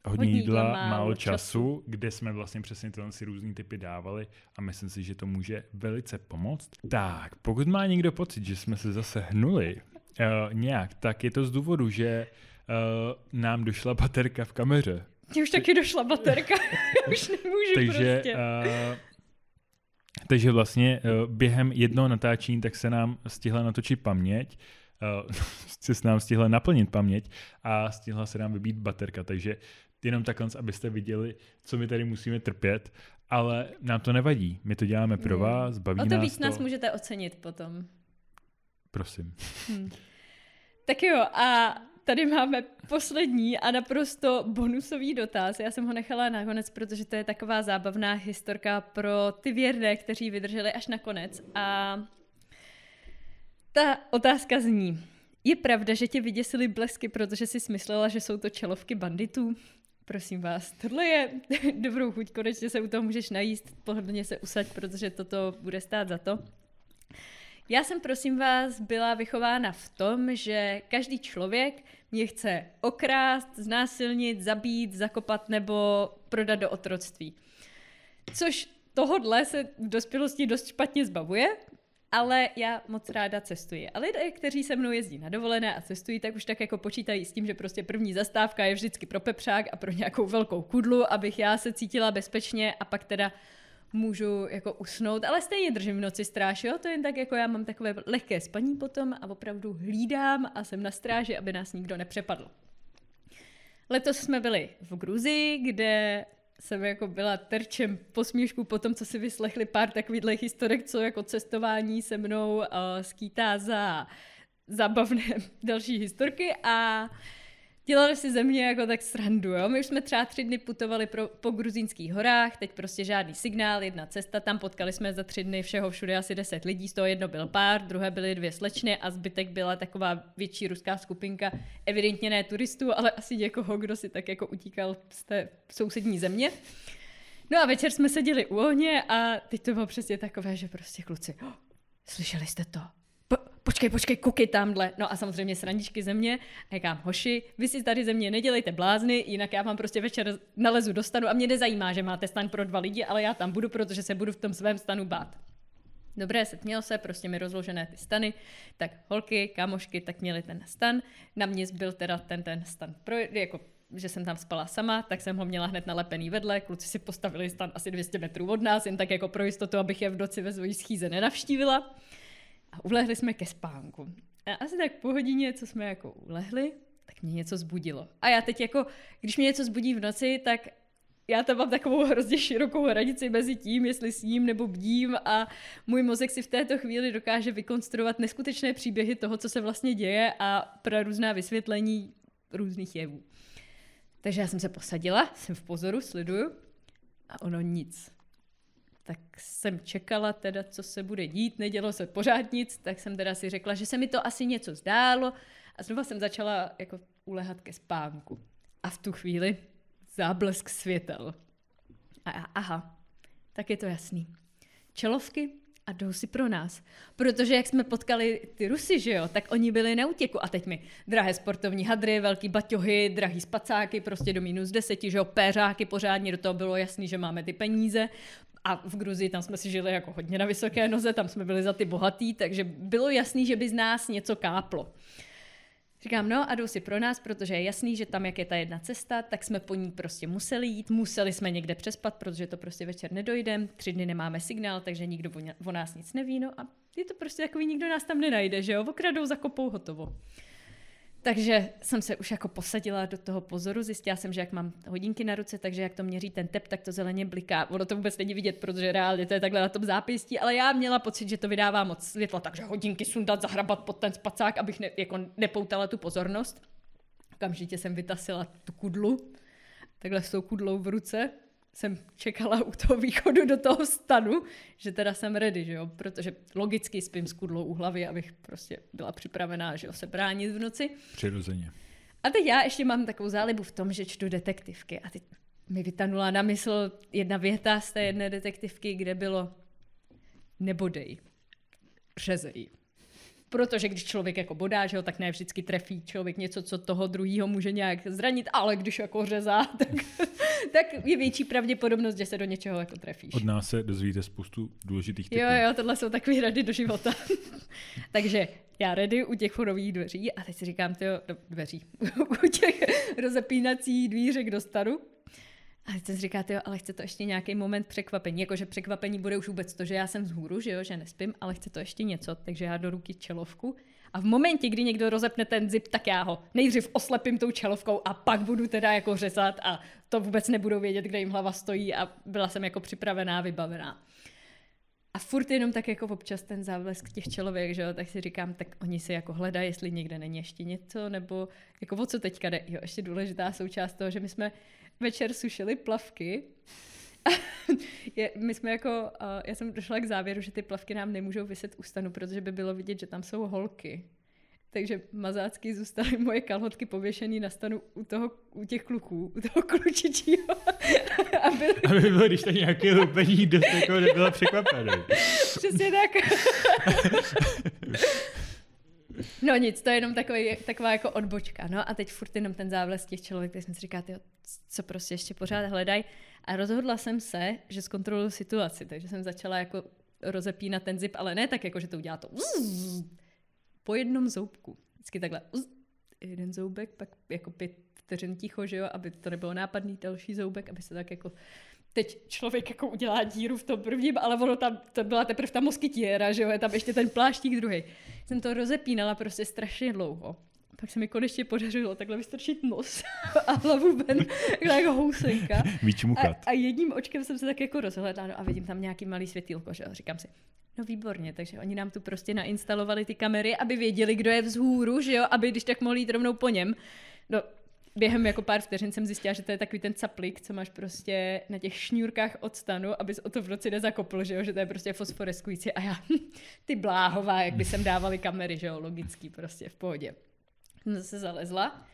Hodně Hodně jídla, jídla, málo málo času. času, kde jsme vlastně přesně tyhle si různý typy dávali a myslím si, že to může velice pomoct. Tak, pokud má někdo pocit, že jsme se zase hnuli uh, nějak, tak je to z důvodu, že uh, nám došla baterka v kameře. Mně už taky došla baterka, já (laughs) (laughs) už nemůžu Takže, prostě. uh, takže vlastně uh, během jednoho natáčení tak se nám stihla natočit paměť, uh, (laughs) se s nám stihla naplnit paměť a stihla se nám vybít baterka, takže jenom takhle, abyste viděli, co my tady musíme trpět, ale nám to nevadí. My to děláme pro vás, baví O to nás víc to. nás můžete ocenit potom. Prosím. Hm. Tak jo, a tady máme poslední a naprosto bonusový dotaz. Já jsem ho nechala nakonec, protože to je taková zábavná historka pro ty věrné, kteří vydrželi až nakonec. A ta otázka zní, je pravda, že tě vyděsily blesky, protože jsi smyslela, že jsou to čelovky banditů? Prosím vás, tohle je (laughs) dobrou chuť, konečně se u toho můžeš najíst, pohodlně se usaď, protože toto bude stát za to. Já jsem, prosím vás, byla vychována v tom, že každý člověk mě chce okrást, znásilnit, zabít, zakopat nebo prodat do otroctví. Což tohodle se v dospělosti dost špatně zbavuje, ale já moc ráda cestuji. A lidé, kteří se mnou jezdí na dovolené a cestují, tak už tak jako počítají s tím, že prostě první zastávka je vždycky pro pepřák a pro nějakou velkou kudlu, abych já se cítila bezpečně a pak teda můžu jako usnout, ale stejně držím v noci stráž, jo? To jen tak jako já mám takové lehké spaní potom a opravdu hlídám a jsem na stráži, aby nás nikdo nepřepadl. Letos jsme byli v Gruzii, kde jsem jako byla terčem posměšku po tom, co si vyslechli pár takových historek, co jako cestování se mnou uh, skýtá za zábavné (laughs) další historky a dělali si ze mě jako tak srandu, jo. My už jsme třeba tři dny putovali pro, po gruzínských horách, teď prostě žádný signál, jedna cesta, tam potkali jsme za tři dny všeho všude asi deset lidí, z toho jedno byl pár, druhé byly dvě slečny a zbytek byla taková větší ruská skupinka, evidentně ne turistů, ale asi někoho, kdo si tak jako utíkal z té sousední země. No a večer jsme seděli u ohně a teď to bylo přesně takové, že prostě kluci, oh, slyšeli jste to? Po, počkej, počkej, koukej tamhle. No a samozřejmě srandičky ze mě. A říkám, hoši, vy si tady ze mě nedělejte blázny, jinak já vám prostě večer nalezu do stanu a mě nezajímá, že máte stan pro dva lidi, ale já tam budu, protože se budu v tom svém stanu bát. Dobré, setměl se, prostě mi rozložené ty stany, tak holky, kámošky, tak měli ten stan, na mě zbyl teda ten, ten stan, pro, jako že jsem tam spala sama, tak jsem ho měla hned nalepený vedle, kluci si postavili stan asi 200 metrů od nás, jen tak jako pro jistotu, abych je v noci ve svojí schýze nenavštívila a ulehli jsme ke spánku. A asi tak po hodině, co jsme jako ulehli, tak mě něco zbudilo. A já teď jako, když mě něco zbudí v noci, tak já tam mám takovou hrozně širokou hranici mezi tím, jestli sním nebo bdím a můj mozek si v této chvíli dokáže vykonstruovat neskutečné příběhy toho, co se vlastně děje a pro různá vysvětlení různých jevů. Takže já jsem se posadila, jsem v pozoru, sleduju a ono nic tak jsem čekala teda, co se bude dít, nedělo se pořád nic, tak jsem teda si řekla, že se mi to asi něco zdálo a znova jsem začala jako ulehat ke spánku. A v tu chvíli záblesk světel. A já, aha, tak je to jasný. Čelovky a jdou si pro nás. Protože jak jsme potkali ty Rusy, že jo, tak oni byli na útěku a teď mi drahé sportovní hadry, velký baťohy, drahý spacáky, prostě do minus deseti, že jo, péřáky pořádně, do toho bylo jasný, že máme ty peníze. A v Gruzii tam jsme si žili jako hodně na vysoké noze, tam jsme byli za ty bohatý, takže bylo jasný, že by z nás něco káplo. Říkám, no a jdou si pro nás, protože je jasný, že tam, jak je ta jedna cesta, tak jsme po ní prostě museli jít, museli jsme někde přespat, protože to prostě večer nedojdem, tři dny nemáme signál, takže nikdo o nás nic neví, no a je to prostě takový, nikdo nás tam nenajde, že jo, okradou, zakopou, hotovo. Takže jsem se už jako posadila do toho pozoru, zjistila jsem, že jak mám hodinky na ruce, takže jak to měří ten tep, tak to zeleně bliká. Ono to vůbec není vidět, protože reálně to je takhle na tom zápěstí, ale já měla pocit, že to vydává moc světla, takže hodinky sundat, zahrabat pod ten spacák, abych ne, jako nepoutala tu pozornost. Okamžitě jsem vytasila tu kudlu, takhle s tou kudlou v ruce, jsem čekala u toho východu do toho stanu, že teda jsem ready, že jo, protože logicky spím s kudlou u hlavy, abych prostě byla připravená, že jo, se bránit v noci. Přirozeně. A teď já ještě mám takovou zálibu v tom, že čtu detektivky a teď mi vytanula na mysl jedna věta z té jedné detektivky, kde bylo nebodej, řezej protože když člověk jako bodá, že ho, tak ne vždycky trefí člověk něco, co toho druhého může nějak zranit, ale když jako řezá, (laughs) tak, (laughs) tak je větší pravděpodobnost, že se do něčeho jako trefíš. Od nás se dozvíte spoustu důležitých typů. Jo, jo, tohle jsou takové rady do života. (laughs) Takže já ready u těch forových dveří a teď si říkám, ty dveří, (laughs) u těch rozepínacích dvířek do staru a teď si říkáte, jo, ale chce to ještě nějaký moment překvapení. Jakože překvapení bude už vůbec to, že já jsem vzhůru, že jo, že nespím, ale chce to ještě něco. Takže já do ruky čelovku a v momentě, kdy někdo rozepne ten zip, tak já ho nejdřív oslepím tou čelovkou a pak budu teda jako řezat a to vůbec nebudou vědět, kde jim hlava stojí a byla jsem jako připravená, vybavená. A furt jenom tak jako občas ten závlesk těch člověk, že jo, tak si říkám, tak oni si jako hledají, jestli někde není ještě něco, nebo jako o co teďka jde. Jo, ještě důležitá součást toho, že my jsme večer sušili plavky (laughs) je, my jsme jako, uh, já jsem došla k závěru, že ty plavky nám nemůžou vyset u stanu, protože by bylo vidět, že tam jsou holky. Takže mazácky zůstaly (laughs) moje kalhotky pověšený na stanu u, toho, u těch kluků, u toho klučičího. (laughs) aby... aby bylo, když to nějaký lupení dost jako nebylo překvapený. Přesně tak. No nic, to je jenom takový, taková jako odbočka. No a teď furt jenom ten závles těch člověk, tak jsem si říkal, co prostě ještě pořád hledají. A rozhodla jsem se, že zkontroluji situaci, takže jsem začala jako rozepínat ten zip, ale ne tak jako, že to udělá to po jednom zoubku. Vždycky takhle jeden zoubek, pak jako pět vteřin ticho, že jo, aby to nebylo nápadný další zoubek, aby se tak jako teď člověk jako udělá díru v tom prvním, ale ono tam, to byla teprve ta moskytiera, že jo, je tam ještě ten pláštík druhý. Jsem to rozepínala prostě strašně dlouho. Pak se mi konečně podařilo takhle vystrčit nos (laughs) a hlavu ven, jako housenka. A, a, jedním očkem jsem se tak jako rozhledla no a vidím tam nějaký malý světýlko, že jo. Říkám si, no výborně, takže oni nám tu prostě nainstalovali ty kamery, aby věděli, kdo je vzhůru, že jo, aby když tak mohli jít rovnou po něm. No, během jako pár vteřin jsem zjistila, že to je takový ten caplik, co máš prostě na těch šňůrkách od stanu, abys o to v noci nezakopl, že jo, že to je prostě fosforeskující a já, ty bláhová, jak by sem dávali kamery, že jo, logický prostě v pohodě. Jsem zase zalezla,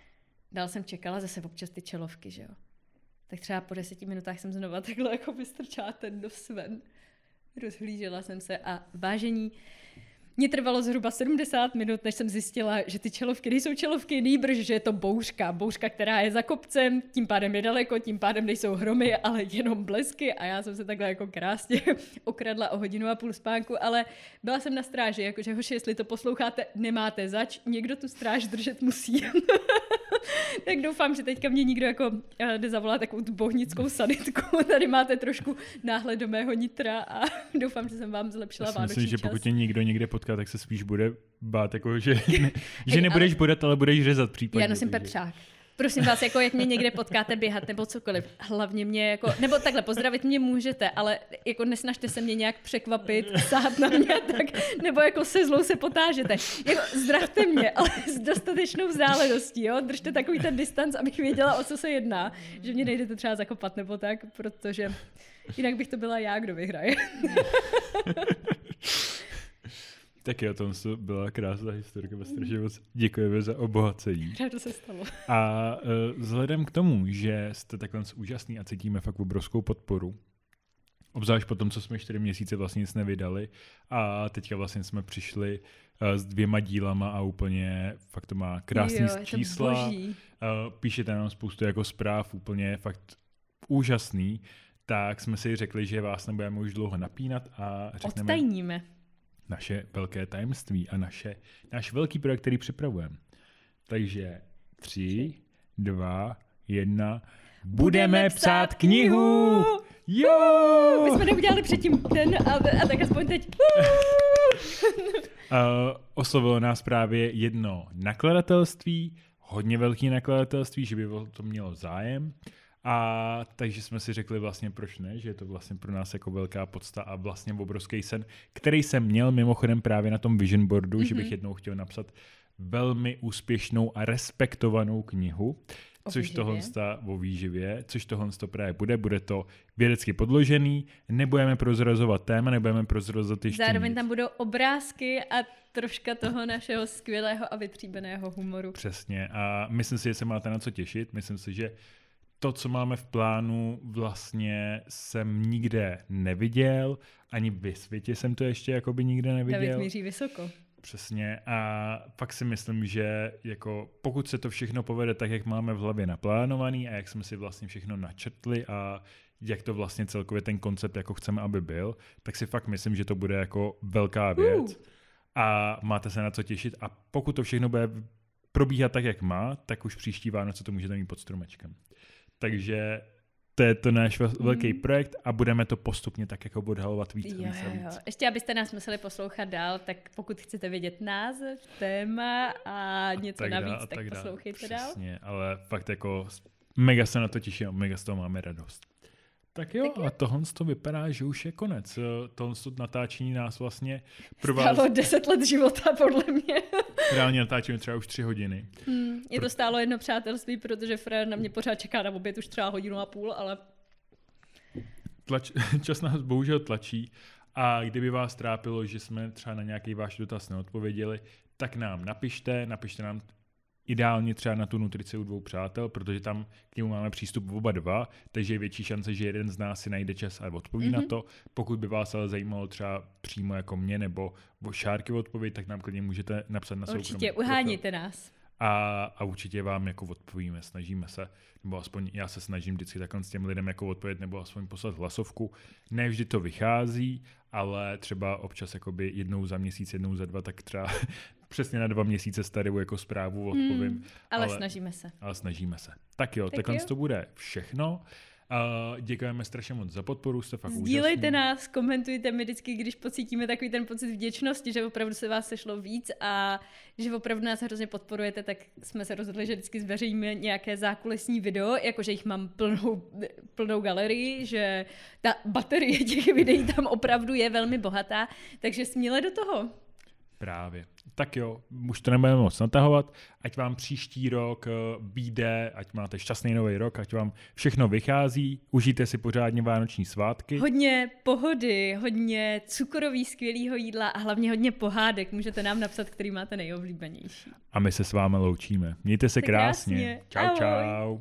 dál jsem čekala zase občas ty čelovky, že jo. Tak třeba po deseti minutách jsem znova takhle jako vystrčala ten nos ven. Rozhlížela jsem se a vážení, mně trvalo zhruba 70 minut, než jsem zjistila, že ty čelovky nejsou čelovky, nýbrž, že je to bouřka. Bouřka, která je za kopcem, tím pádem je daleko, tím pádem nejsou hromy, ale jenom blesky a já jsem se takhle jako krásně (laughs) okradla o hodinu a půl spánku, ale byla jsem na stráži, jakože hoši, jestli to posloucháte, nemáte zač, někdo tu stráž držet musí. (laughs) (laughs) tak doufám, že teďka mě nikdo jako eh, jde zavolat takovou tu bohnickou sanitku. (laughs) Tady máte trošku náhled do mého nitra a (laughs) doufám, že jsem vám zlepšila Já myslím, že pokud tě nikdo někde potká, tak se spíš bude bát, jako, že, ne, že nebudeš bodat, ale budeš řezat případně. Já nosím takže. pepřák. Prosím vás, jako jak mě někde potkáte běhat nebo cokoliv, hlavně mě jako, nebo takhle, pozdravit mě můžete, ale jako nesnažte se mě nějak překvapit, sát na mě, (laughs) tak, nebo jako se zlou se potážete. Jako zdravte mě, ale s dostatečnou vzdáleností, jo, držte takový ten distanc, abych věděla, o co se jedná, že mě nejdete třeba zakopat nebo tak, protože jinak bych to byla já, kdo vyhraje. (laughs) Tak jo, tom byla krásná historka, strašně moc děkujeme za obohacení. Rádo se stalo. A uh, vzhledem k tomu, že jste takhle úžasný a cítíme fakt obrovskou podporu, obzvlášť po tom, co jsme čtyři měsíce vlastně nic nevydali a teďka vlastně jsme přišli uh, s dvěma dílama a úplně fakt to má krásný jo, čísla. Uh, píšete nám spoustu jako zpráv, úplně fakt úžasný, tak jsme si řekli, že vás nebudeme už dlouho napínat a řekneme... Odtajníme naše velké tajemství a naše, náš velký projekt, který připravujeme. Takže tři, dva, jedna. Budeme psát knihu! Jo! My jsme neudělali předtím ten a, a tak aspoň teď. uh, (laughs) oslovilo nás právě jedno nakladatelství, hodně velký nakladatelství, že by o to mělo zájem. A takže jsme si řekli vlastně, proč ne, že je to vlastně pro nás jako velká podsta a vlastně obrovský sen, který jsem měl mimochodem právě na tom vision boardu, mm-hmm. že bych mhm. jednou chtěl napsat velmi úspěšnou a respektovanou knihu, o což tohle o výživě, což tohle to právě bude. Bude to vědecky podložený, nebudeme prozrazovat téma, nebudeme prozrazovat ještě Zároveň nic. tam budou obrázky a troška toho našeho skvělého a vytříbeného humoru. Přesně a myslím si, že se máte na co těšit. Myslím si, že to, co máme v plánu, vlastně jsem nikde neviděl, ani ve světě jsem to ještě jakoby nikde neviděl. David míří vysoko. Přesně a fakt si myslím, že jako pokud se to všechno povede tak, jak máme v hlavě naplánovaný a jak jsme si vlastně všechno načrtli a jak to vlastně celkově ten koncept jako chceme, aby byl, tak si fakt myslím, že to bude jako velká věc. Uh. A máte se na co těšit a pokud to všechno bude probíhat tak, jak má, tak už příští Vánoce to můžete mít pod stromečkem. Takže To je to náš velký Mm. projekt a budeme to postupně tak jako odhalovat víc a Jo, víc a víc. jo. Ještě abyste nás museli poslouchat dál, tak pokud chcete vědět název, téma a něco tak navíc, dál, tak, a tak dál. poslouchejte dál. Přesně, ale fakt jako mega se na to těším, a mega z toho máme radost. Tak jo, Tak jo. a tohle to vypadá, že už je konec. Eh, Tohle to natáčení nás vlastně pro vás Stálo 10 let života, podle mě. (laughs) reálně natáčíme třeba už tři hodiny. Hmm, je to stálo jedno přátelství, protože Fred na mě pořád čeká na oběd už třeba hodinu a půl, ale Tlač, (laughs) čas nás bohužel tlačí a kdyby vás trápilo, že jsme třeba na nějaký váš dotaz neodpověděli, tak nám napište, napište nám ideálně třeba na tu nutrici u dvou přátel, protože tam k němu máme přístup oba dva, takže je větší šance, že jeden z nás si najde čas a odpoví mm-hmm. na Mhm. to. Pokud by vás ale zajímalo třeba přímo jako mě nebo o šárky odpověď, tak nám klidně můžete napsat na soukromý určitě uháníte nás. A, a určitě vám jako odpovíme, snažíme se, nebo aspoň já se snažím vždycky takhle s těm lidem jako odpovědět, nebo aspoň poslat hlasovku. Ne vždy to vychází, ale třeba občas jakoby jednou za měsíc, jednou za dva, tak třeba (laughs) přesně na dva měsíce starou jako zprávu odpovím, Hmm, ale, ale- snažíme se. ale snažíme se. Tak jo, Tak takhle jo. to bude všechno. Děkujeme strašně moc za podporu, jste fakt Sdílejte úžasní. nás, komentujte mi vždycky, když pocítíme takový ten pocit vděčnosti, že opravdu se vás sešlo víc a že opravdu nás hrozně podporujete, tak jsme se rozhodli, že vždycky zveřejníme nějaké zákulisní video, jakože jich mám plnou, plnou galerii, že ta baterie těch videí tam opravdu je velmi bohatá, takže směle do toho. Právě. Tak jo, už to nebudeme moc natahovat, ať vám příští rok eh, býde, ať máte šťastný nový rok, ať vám všechno vychází, užijte si pořádně vánoční svátky. Hodně pohody, hodně cukroví skvělého jídla a hlavně hodně pohádek. Můžete nám napsat, který máte nejoblíbenější. A my se s vámi loučíme. Mějte se Tak krásně. krásně. Čau, Ahoj. čau.